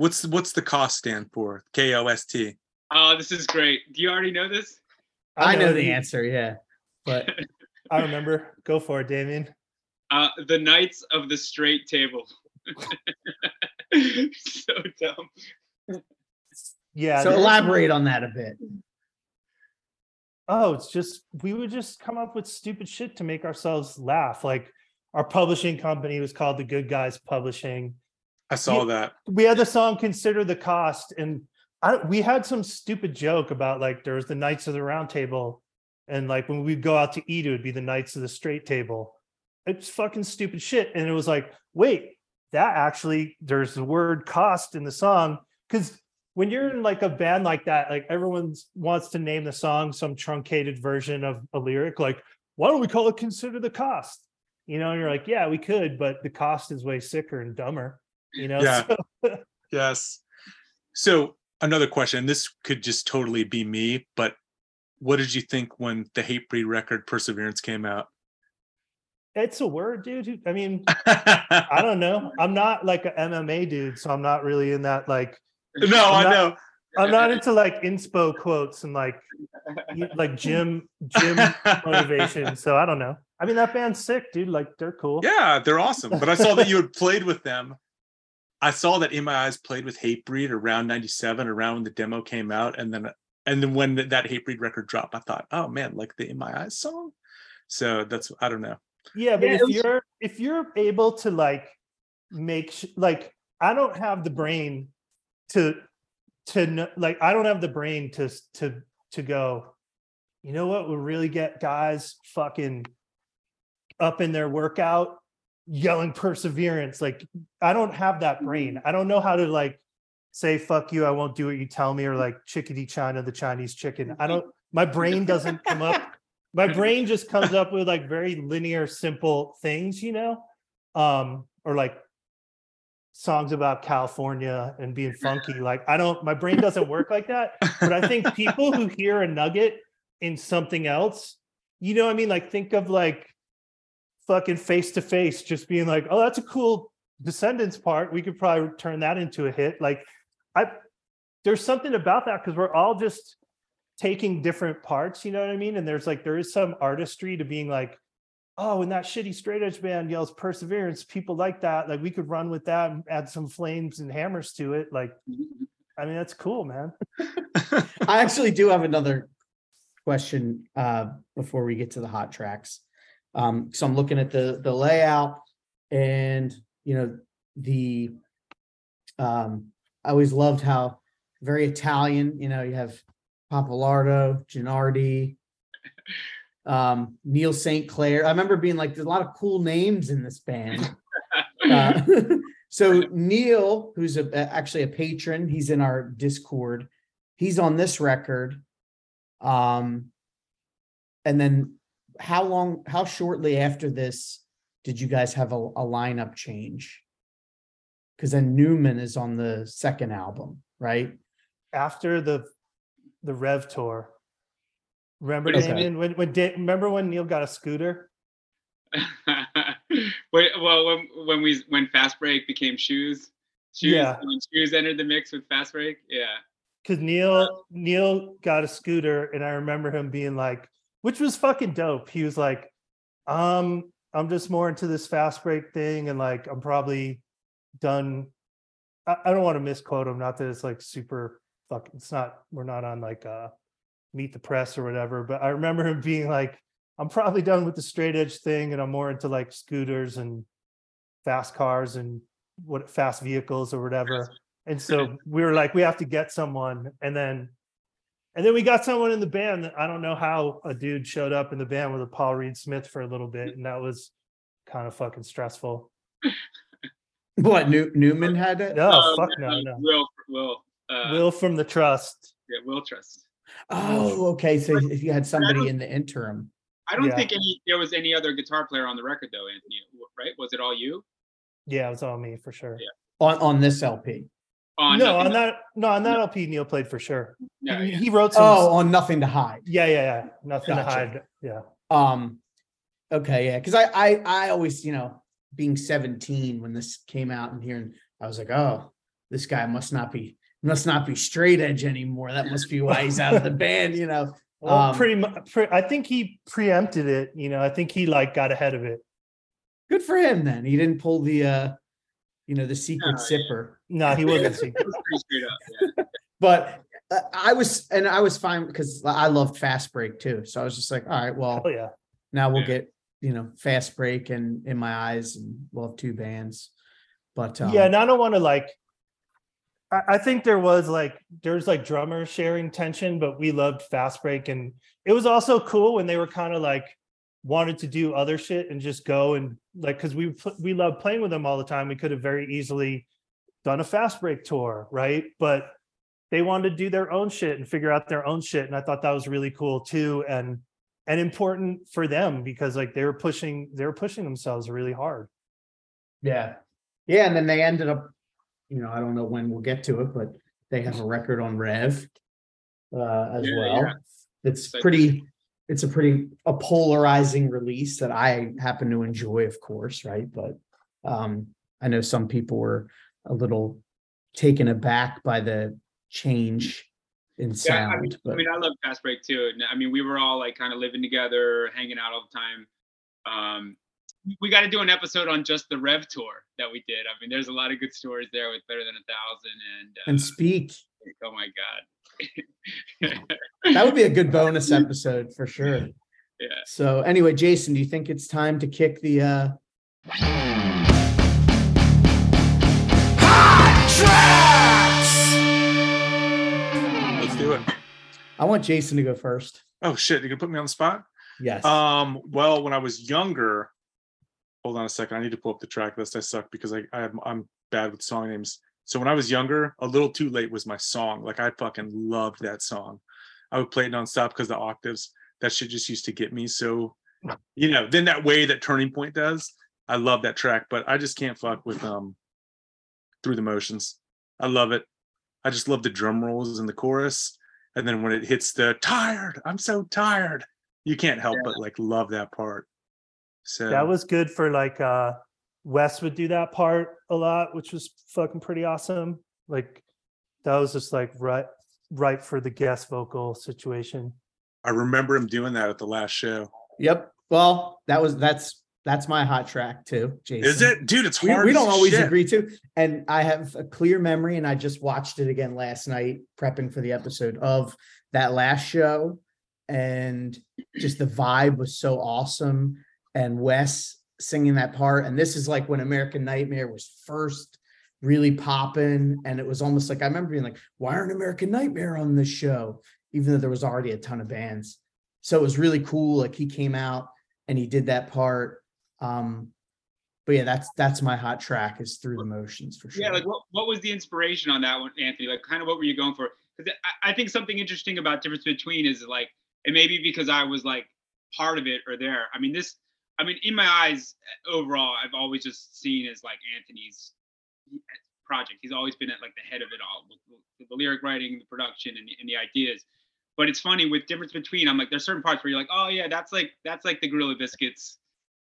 S2: What's what's the cost stand for? K O S T.
S6: Oh, this is great. Do you already know this?
S3: I know the
S5: you-
S3: answer, yeah. But (laughs)
S5: I remember. Go for it, Damien.
S6: Uh, the Knights of the Straight Table. (laughs) so dumb.
S5: Yeah.
S3: so elaborate on that a bit.
S5: Oh, it's just we would just come up with stupid shit to make ourselves laugh. Like our publishing company was called the Good Guys Publishing.
S2: I saw
S5: Yeah.
S2: that.
S5: we had the song consider the cost and I, we had some stupid joke about like there was the knights of the round table and like when we'd go out to eat it would be the knights of the straight table it's fucking stupid shit and it was like wait that actually there's the word cost in the song because when you're in like a band like that like everyone wants to name the song some truncated version of a lyric like why don't we call it consider the cost you know and you're like yeah we could but the cost is way sicker and dumber you know
S2: Yeah.
S5: So- (laughs)
S2: Yes. So another question. This could just totally be me, but what did you think when the Hatebreed record Perseverance came out?
S5: It's a word, dude. I mean, (laughs) I don't know. I'm not like a MMA dude, so I'm not really in that like
S2: no, I
S5: I'm not-
S2: know.
S5: I'm not into like inspo quotes and like like gym gym (laughs) motivation. So I don't know. I mean, that band's sick, dude. Like they're cool.
S2: Yeah, they're awesome. But I saw that you had played with them. I saw that In My Eyes played with Hatebreed around 97, around when the demo came out. And then and then when that Hatebreed record dropped, I thought, oh man, like the In My Eyes song. So that's I don't know.
S5: Yeah, but
S6: Yeah,
S5: if
S6: was-
S5: you're if you're able to like make sh- like I don't have the brain to to kn- like I don't have the brain to to to go. You know what would really get guys fucking up in their workout yelling perseverance like I don't have that brain. I don't know how to like say fuck you I won't do what you tell me or like chickadee China the Chinese chicken. I don't my brain doesn't come up (laughs) my brain just comes up with like very linear simple things you know um or like songs about california and being funky (laughs) like i don't my brain doesn't work like that but i think people who hear a nugget in something else you know what i mean like think of like fucking face to face just being like oh that's a cool descendants part we could probably turn that into a hit like i there's something about that because we're all just taking different parts, you know what I mean? And there's like there is some artistry to being like, oh, when that shitty straight edge band yells perseverance, people like that. Like we could run with that and add some flames and hammers to it. Like, I mean, that's cool, man. (laughs)
S3: I actually do have another question uh before we get to the hot tracks. Um, so I'm looking at the the layout and you know the um I always loved how very Italian, you know, you have Pappalardo, Gennardi, um, Neil St. Clair. I remember being like, there's a lot of cool names in this band. (laughs) Uh, (laughs) so Neil, who's a, actually a patron, he's in our Discord. He's on this record. Um, and then how long, how shortly after this did you guys have a, a lineup change? Because then Newman is on the second album, right?
S5: After the the Rev tour. Remember
S6: Okay.
S5: Damien, when when Da- remember when Neil got a scooter? (laughs)
S6: Wait, well, when when we when Fast Break became shoes, shoes
S5: Yeah.
S6: when shoes entered the mix with Fast Break, yeah.
S5: because Neil Neil got a scooter, and I remember him being like, which was fucking dope. He was like, um, I'm just more into this fast break thing, and like I'm probably done. I, I don't want to misquote him, not that it's like super fuck. It's not. We're not on like uh meet the press or whatever, but I remember him being like, I'm probably done with the straight edge thing, and I'm more into like scooters and fast cars and what fast vehicles or whatever. And so we were like, we have to get someone. And then and then we got someone in the band. that- I don't know how a dude showed up in the band with a Paul Reed Smith for a little bit. And that was kind of fucking stressful. (laughs)
S3: What, New, Newman had it?
S5: No,
S6: Um,
S5: fuck no, no.
S6: Will, Will, uh,
S5: Will from the trust.
S6: yeah, Will Trust.
S3: Oh, okay, so if you had somebody in the interim.
S6: I don't
S5: Yeah.
S6: think any there was any other guitar player on the record though, Anthony. Right? Was it all you?
S5: Yeah, it was all me for sure.
S6: Yeah.
S3: On, on this LP.
S6: Oh,
S5: no, on that no, on that LP Neil played for sure.
S6: no,
S5: he,
S6: yeah.
S5: he wrote some
S3: Oh, on Nothing to Hide.
S5: yeah, yeah, yeah. Nothing
S3: Gotcha.
S5: to hide. Yeah.
S3: Um, okay, yeah, because I, I, I always, you know, being seventeen when this came out and hearing, I was like, oh, this guy must not be, must not be straight edge anymore. That must be why he's out of the (laughs) band, you know.
S5: Well,
S3: Um,
S5: pretty much pre- I think he preempted it, you know. I think he like got ahead of it.
S3: Good for him then. He didn't pull the, uh, you know, the secret
S6: Oh, yeah.
S3: Sipper.
S5: No, he wasn't (laughs)
S6: was straight up. Yeah.
S3: But uh, I was, and I was fine because I loved Fast Break too. So I was just like, all right, well,
S5: Oh yeah.
S3: now we'll
S6: Yeah.
S3: get, you know, Fast Break and In My Eyes, and we'll have two bands. But um,
S5: yeah, and I don't want to like. I, I think there was like there's like drummer sharing tension, but we loved Fast Break, and it was also cool when they were kind of like wanted to do other shit and just go and like because we we loved playing with them all the time. We could have very easily done a Fast Break tour, right? But they wanted to do their own shit and figure out their own shit, and I thought that was really cool too, and and important for them because like they were pushing they were pushing themselves really hard.
S3: Yeah. Yeah. And then they ended up, you know, I don't know when we'll get to it, but they have a record on Rev uh, as
S6: Yeah,
S3: well.
S6: yeah.
S3: It's
S6: Like-
S3: pretty, it's a pretty a polarizing release that I happen to enjoy, of course, right? But um, I know some people were a little taken aback by the change in
S6: Yeah, I mean,
S3: sound,
S6: I mean, I love Fast Break too. I mean, we were all like kind of living together, hanging out all the time. Um, we got to do an episode on just the Rev tour that we did. I mean, there's a lot of good stories there with Better Than a Thousand and, uh,
S3: and speak,
S6: oh my god, (laughs)
S3: that would be a good (laughs) bonus episode for sure.
S6: yeah.
S3: So anyway, Jason, do you think it's time to kick the uh
S2: Let's do it.
S3: I want Jason to go first.
S2: Oh shit, you're gonna put me on the spot?
S3: Yes.
S2: Um, well, when I was younger, hold on a second. I need to pull up the track list. I suck because I, I I'm bad with song names. So when I was younger, a little too late was my song. Like I fucking loved that song. I would play it nonstop because the octaves. That shit just used to get me. So, you know, then that way that Turning Point does. I love that track, but I just can't fuck with um through the motions. I love it. I just love the drum rolls in the chorus. And then when it hits the tired, I'm so tired. You can't help but like love that part. So
S5: That was good for like uh Wes would do that part a lot, which was fucking pretty awesome. Like that was just like right right for the guest vocal situation.
S2: I remember him doing that at the last show.
S3: yep. Well, that was that's that's my hot track too, Jason.
S2: Is it, dude? It's
S3: We,
S2: hard.
S3: we don't always
S2: shit.
S3: agree to. And I have a clear memory, and I just watched it again last night, prepping for the episode of that last show. And just the vibe was so awesome. And Wes singing that part. And this is like when American Nightmare was first really popping. And it was almost like I remember being like, why aren't American Nightmare on this show? Even though there was already a ton of bands. So it was really cool. Like he came out and he did that part. Um, but yeah, that's that's my hot track is through the motions for sure.
S6: Yeah, like what, what was the inspiration on that one, Anthony? Like, kind of what were you going for? Because I, I think something interesting about difference between is like, and maybe because I was like part of it or there. I mean, this, I mean, in my eyes, overall, I've always just seen as like Anthony's project. He's always been at like the head of it all, with, with the lyric writing, the production, and the, and the ideas. But it's funny with difference between. I'm like, there's certain parts where you're like, oh yeah, that's like that's like the Gorilla Biscuits.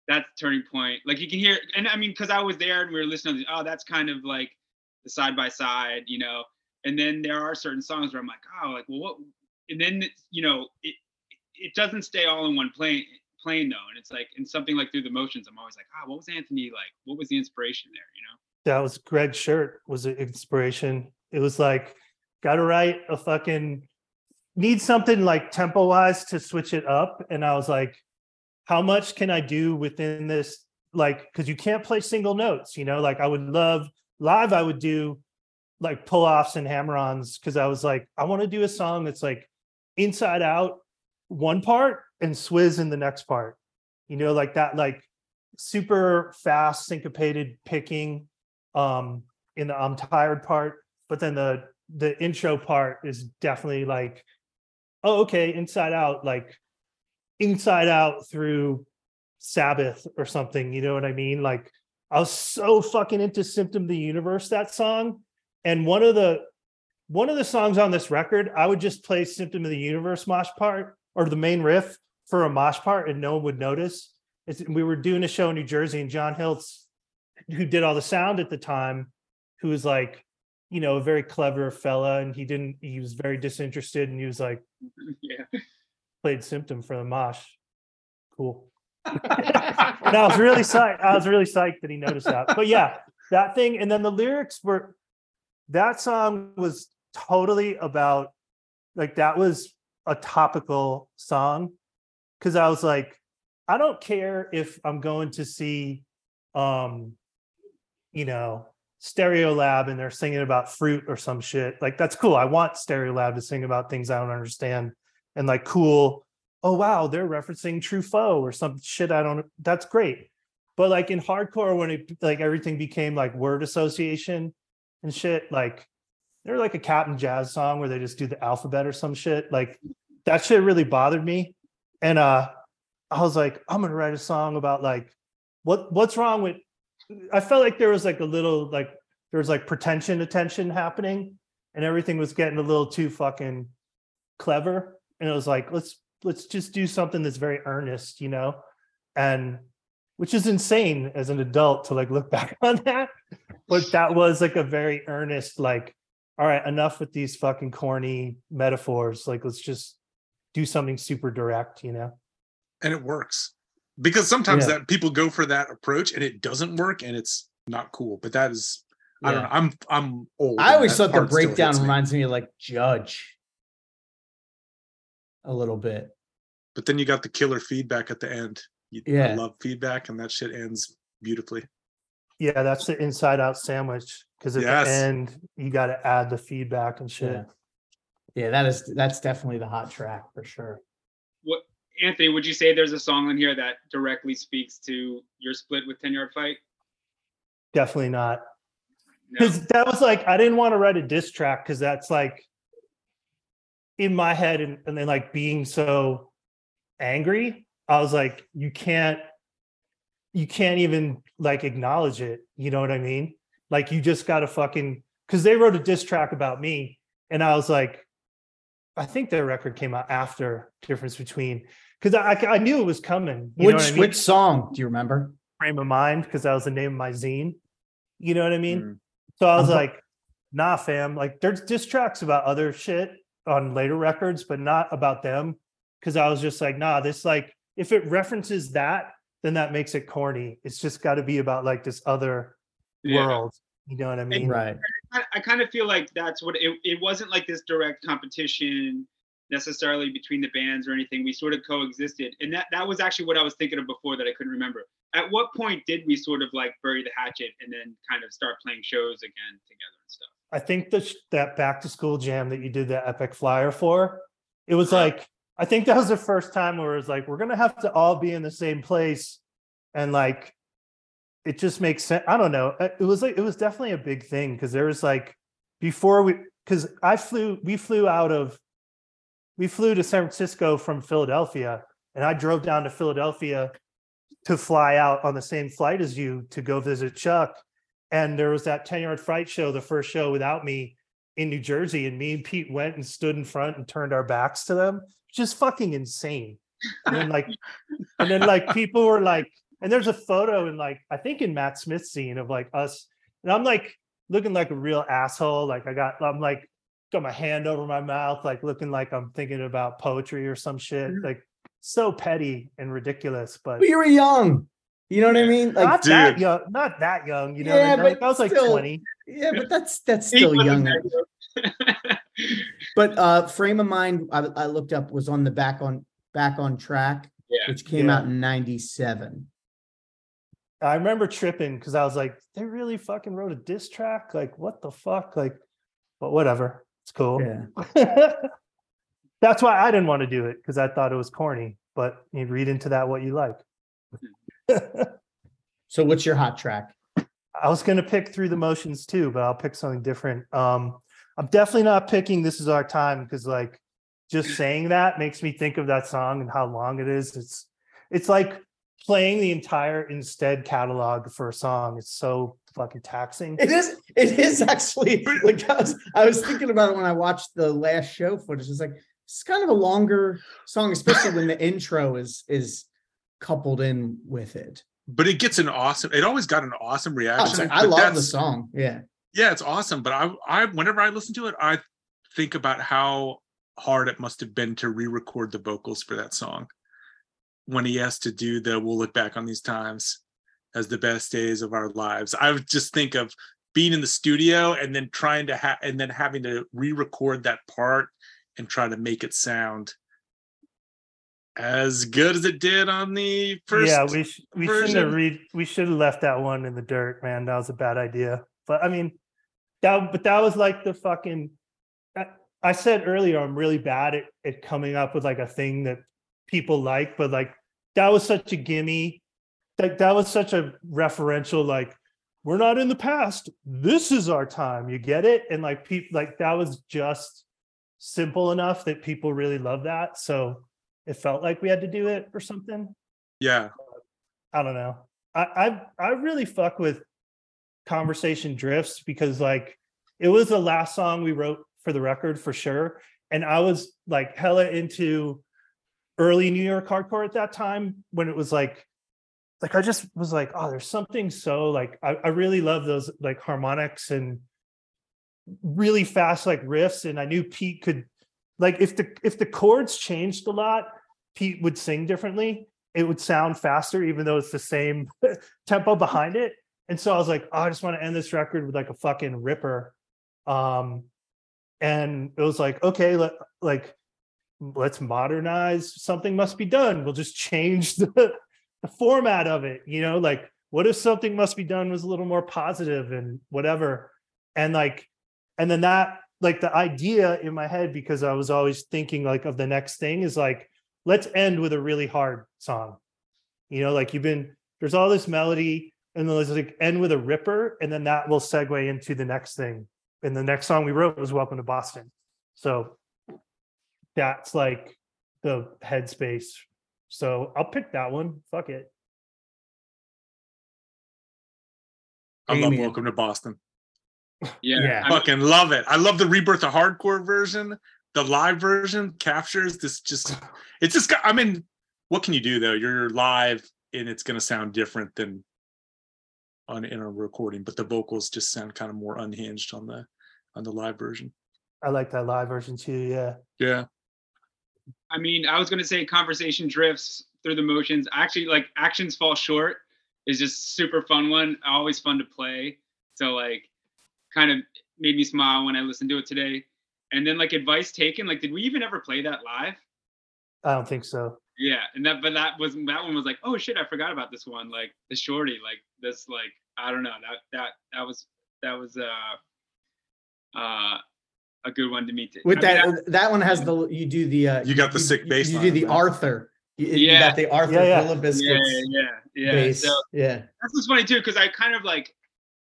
S6: That's turning point. Like you can hear, and I mean, because I was there and we were listening. To, oh, that's kind of like the side by side, you know. And then there are certain songs where I'm like, oh, like well, what? And then you know, it it doesn't stay all in one plane plane though, and it's like in something like through the motions. I'm always like, ah, oh, what was Anthony like? What was the inspiration there? You know.
S5: That was Greg Shirt was an inspiration. It was like, gotta write a fucking need something like tempo wise to switch it up. And I was like, how much can I do within this? Like, because you can't play single notes, you know, like I would love live, I would do like pull offs and hammer ons because I was like, I want to do a song that's like inside out one part and Swiz in the next part, you know, like that, like super fast syncopated picking um in the I'm tired part, but then the the intro part is definitely like oh, okay, inside out, like inside out through Sabbath or something. You know what I mean? Like I was so fucking into Symptom of the Universe, that song. And one of the one of the songs on this record, I would just play Symptom of the Universe mosh part or the main riff for a mosh part and no one would notice. It's, we were doing a show in New Jersey and John Hiltz, who did all the sound at the time, who was like, you know, a very clever fella, and he didn't. He was very disinterested, and he was like, (laughs)
S6: yeah.
S5: Played symptom for the mosh. Cool. (laughs) and I was really psyched. I was really psyched that he noticed that. But yeah, that thing, and then the lyrics were. That song was totally about, like that was a topical song, because I was like, I don't care if I'm going to see, um, you know, Stereolab and they're singing about fruit or some shit. Like that's cool. I want Stereolab to sing about things I don't understand and like cool. Oh wow, they're referencing Truffaut or some shit I don't. That's great. But like in hardcore, when it like everything became like word association and shit, like they're like a Cap'n Jazz song where they just do the alphabet or some shit. Like that shit really bothered me. And uh I was like, I'm gonna write a song about like what what's wrong with I felt like there was like a little like there was like pretension attention happening and everything was getting a little too fucking clever and it was like let's let's just do something that's very earnest you know? And which is insane as an adult to like look (laughs) back on that. But that was like a very earnest like all right enough with these fucking corny metaphors. Like let's just do something super direct you know?
S2: And it works. Because sometimes
S3: Yeah.
S2: that people go for that approach and it doesn't work and it's not cool but that is i don't know i'm i'm old
S7: I always thought the breakdown
S2: hits me.
S7: reminds me of like Judge a little bit.
S2: but then you got the killer feedback at the end you, I
S7: Yeah.
S2: love feedback and that shit ends beautifully
S5: yeah that's the inside out sandwich because at
S2: Yes.
S5: the end you got to add the feedback and shit
S7: Yeah. Yeah, that is that's definitely the hot track for sure.
S6: What Anthony? Would you say there's a song in here that directly speaks to your split with Ten Yard Fight?
S5: definitely not
S6: No.
S5: because that was like I didn't want to write a diss track because that's like in my head and, and then like being so angry. I was like, you can't, you can't even like acknowledge it. You know what I mean? Like you just gotta fucking because they wrote a diss track about me, and I was like, I think their record came out after difference between because I, I I knew it was coming. You
S7: which
S5: know what I mean?
S7: which song do you remember?
S5: frame of mind because that was the name of my zine. You know what I mean?
S1: Mm.
S5: So I was like, nah, fam. Like there's diss tracks about other shit on later records, but not about them. Cause I was just like, nah, this like if it references that, then that makes it corny. It's just got to be about like this other
S6: Yeah.
S5: world. You know what I mean?
S7: Right.
S6: I, I kind of feel like that's what it, it wasn't like this direct competition necessarily between the bands or anything. We sort of coexisted. And that, that was actually what I was thinking of before that I couldn't remember. At what point did we sort of like bury the hatchet and then kind of start playing shows again together and stuff?
S5: I think that that back to school jam that you did the epic flyer for, it was like I think that was the first time where it was like we're gonna have to all be in the same place, and like it just makes sense. I don't know. It was like it was definitely a big thing because there was like before we because I flew we flew out of we flew to San Francisco from Philadelphia and I drove down to Philadelphia to fly out on the same flight as you to go visit Chuck. And there was that Ten Yard Fight show, the first show without me in New Jersey. And me and Pete went and stood in front and turned our backs to them. Just fucking insane. And then like, (laughs) and then like people were like, and there's a photo in like, I think in Matt Smith's zine of like us. And I'm like looking like a real asshole. Like I got, I'm like, got my hand over my mouth, like looking like I'm thinking about poetry or some shit. Mm-hmm. Like so petty and ridiculous, but
S7: we were young. You know what I mean? Like,
S5: not that young, not that young. You know,
S7: Yeah,
S5: what I,
S7: but
S5: I was like
S7: still-
S5: 20.
S7: yeah, but that's that's still young. But uh frame of mind I, I looked up was on the back on back on track,
S6: Yeah.
S7: which came
S5: Yeah.
S7: out in 97.
S5: I remember tripping because I was like, they really fucking wrote a diss track. Like, what the fuck? Like, but whatever. It's cool.
S7: Yeah. (laughs)
S5: That's why I didn't want to do it because I thought it was corny. But you read into that what you like. (laughs)
S7: So what's your hot track?
S5: I was gonna pick through the motions too, but I'll pick something different. Um, I'm definitely not picking "This Is Our Time" because, like, just saying that makes me think of that song and how long it is. It's it's like playing the entire Instead catalog for a song. It's so fucking taxing.
S7: It is it is actually like I was, I was thinking about it when I watched the last show footage. It's like it's kind of a longer song, especially when the intro is is coupled in with it.
S2: But it gets an awesome. It always got an awesome
S7: Oh,
S2: reaction.
S7: like, I love the song. Yeah.
S2: Yeah, it's awesome. But I, I, whenever I listen to it, I think about how hard it must have been to re-record the vocals for that song. When he has to do the "We'll look back on these times as the best days of our lives," I would just think of being in the studio and then trying to have, and then having to re-record that part and try to make it sound as good as it did on the first.
S5: yeah, we sh- we shouldn't have read. We should have left that one in the dirt, man. That was a bad idea. But I mean, that but that was like the fucking. I, I said earlier, I'm really bad at, at coming up with like a thing that people like, but like that was such a gimme. Like that was such a referential. Like we're not in the past. This is our time. You get it? And like people like that was just simple enough that people really love that. So it felt like we had to do it or something.
S2: yeah,
S5: I don't know. I I I really fuck with conversation drifts because like it was the last song we wrote for the record for sure. And I was like hella into early New York hardcore at that time when it was like like I just was like, oh, there's something so like I, I really love those like harmonics and really fast like riffs. And I knew Pete could like if the if the chords changed a lot, Pete would sing differently it would sound faster, even though it's the same (laughs) tempo behind it. And so I was like, oh, I just want to end this record with like a fucking ripper. Um, and it was like, okay, let, like, let's modernize. Something must be done. We'll just change the, (laughs) the format of it. You know, like, what if something must be done was a little more positive and whatever? And like, and then that, like, the idea in my head, because I was always thinking like of the next thing is like, let's end with a really hard song. You know, like you've been there's all this melody, and then let's like end with a ripper, and then that will segue into the next thing. And the next song we wrote was Welcome to Boston. So that's like the headspace. So I'll pick that one. Fuck it.
S2: I love
S7: Damien.
S2: Welcome to Boston.
S6: Yeah.
S7: Yeah.
S6: I
S2: Fucking love it. I love the rebirth of hardcore version. The live version captures this just it's just got I mean, what can you do though? You're live and it's gonna sound different than on in a recording, but the vocals just sound kind of more unhinged on the on the live version.
S5: I like that live version too. Yeah.
S2: Yeah.
S6: I mean, I was gonna say conversation drifts through the motions. Actually, like actions fall short is just super fun one. Always fun to play. So like, kind of made me smile when I listened to it today. And then like advice taken. Like, did we even ever play that live?
S5: I don't think so.
S6: Yeah, and that but that was that one was like, oh shit, I forgot about this one. Like the shorty, like this, like I don't know that that that was that was uh uh a good one to meet.
S7: With
S6: I mean,
S7: that that one has the you do the uh
S2: You got the sick bass
S7: You
S2: line
S7: do the
S2: on that.
S7: Arthur. You, you
S6: Yeah.
S7: got the Arthur
S5: Yeah, yeah.
S6: yeah,
S7: Biscuits
S6: yeah, yeah.
S7: bass.
S6: So
S7: yeah.
S6: that's what's funny too, because I kind of like,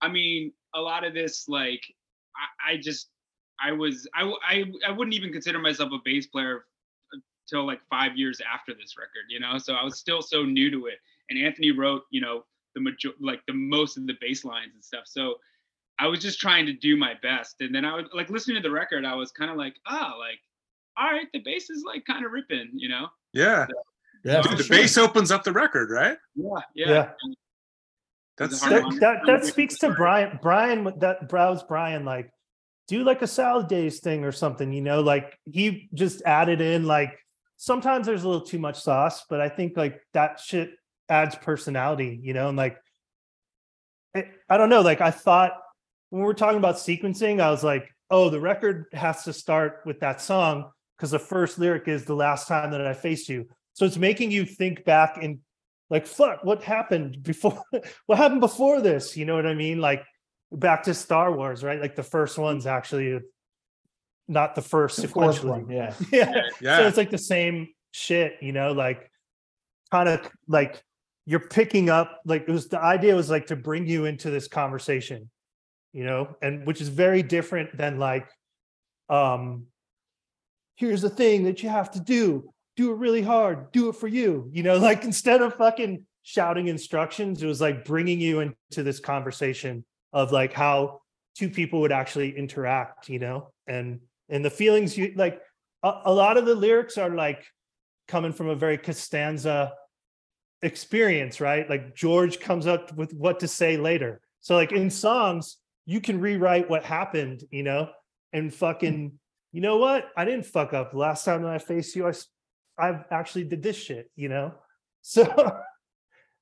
S6: I mean, a lot of this, like, I, I just, I was, I, I I wouldn't even consider myself a bass player until like five years after this record, you know. So I was still so new to it. And Anthony wrote, you know, the major like the most of the bass lines and stuff. So I was just trying to do my best. And then I was like listening to the record, I was kind of like, ah, like, all right, the bass is like kind of ripping, you know?
S2: Yeah.
S7: Yeah,
S6: for
S2: the
S7: sure.
S2: bass opens up the record, right?
S6: Yeah, yeah.
S5: Yeah.
S2: That's
S5: that, that that speaks to Brian. Brian that browse Brian like do like a salad days thing or something, you know, like he just added in like sometimes there's a little too much sauce, but I think like that shit adds personality, you know, and like it, I don't know, like I thought when we are talking about sequencing, I was like, oh, the record has to start with that song because the first lyric is the last time that I faced you. So it's making you think back and like fuck what happened before (laughs) what happened before this you know what i mean like back to star wars right? Like the first one's actually not the first
S7: The
S5: sequentially.
S7: one, yeah.
S5: yeah. (laughs)
S2: Yeah.
S5: so it's like the same shit you know like kind of like you're picking up like it was the idea was like to bring you into this conversation you know and which is very different than like um here's the thing that you have to do. Do it really hard. Do it for you. You know (laughs) like instead of fucking shouting instructions it was like bringing you into this conversation of like how two people would actually interact you know? And and the feelings you like a, a lot of the lyrics are like coming from a very Costanza experience right? Like george comes up with what to say later. So like in songs you can rewrite what happened you know? And fucking you know what? I didn't fuck up. Last time that i faced you i i actually did this shit you know? (laughs) So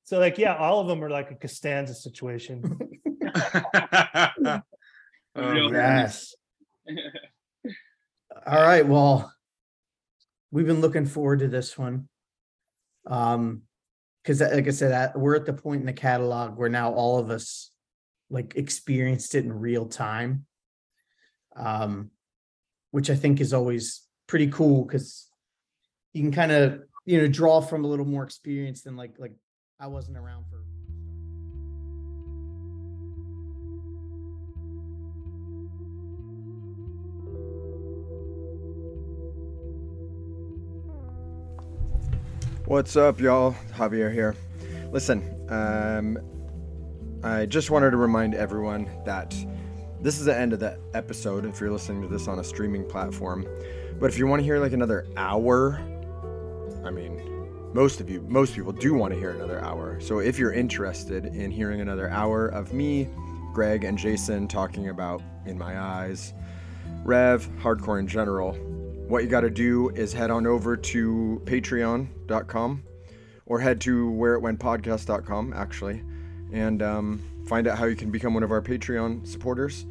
S5: so like yeah all of them are like a costanza situation (laughs) (laughs)
S2: Oh,
S7: Yes. All right. Well, we've been looking forward to this one. Um, because like I said, we're at the point in the catalog where now all of us like experienced it in real time. Um, which I think is always pretty cool because you can kind of you know draw from a little more experience than like like I wasn't around for.
S1: What's up, y'all? Javier here. Listen, um, I just wanted to remind everyone that this is the end of the episode if you're listening to this on a streaming platform. But if you want to hear like another hour, I mean, most of you, most people do want to hear another hour. So if you're interested in hearing another hour of me, Greg, and Jason talking about In My Eyes, Rev, hardcore in general, what you got to do is head on over to patreon.com or head to whereitwentpodcast.com actually and um, find out how you can become one of our patreon supporters.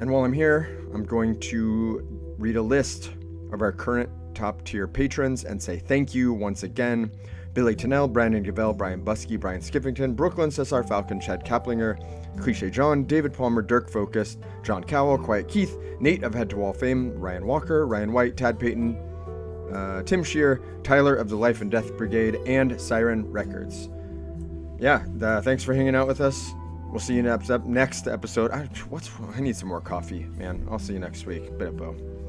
S1: And while i'm here i'm going to read a list of our current top tier patrons and say thank you once again billy Tennell, brandon Gavell, brian buskey brian skippington brooklyn cesar falcon chad kaplinger cliche john david palmer dirk focus john cowell quiet keith nate of head to wall fame ryan walker ryan white tad payton uh, Tim Shear, Tyler of the Life and Death Brigade, and Siren Records. Yeah, thanks for hanging out with us. We'll see you next next episode. I, what's I need some more coffee, man. I'll see you next week. Bit of bow.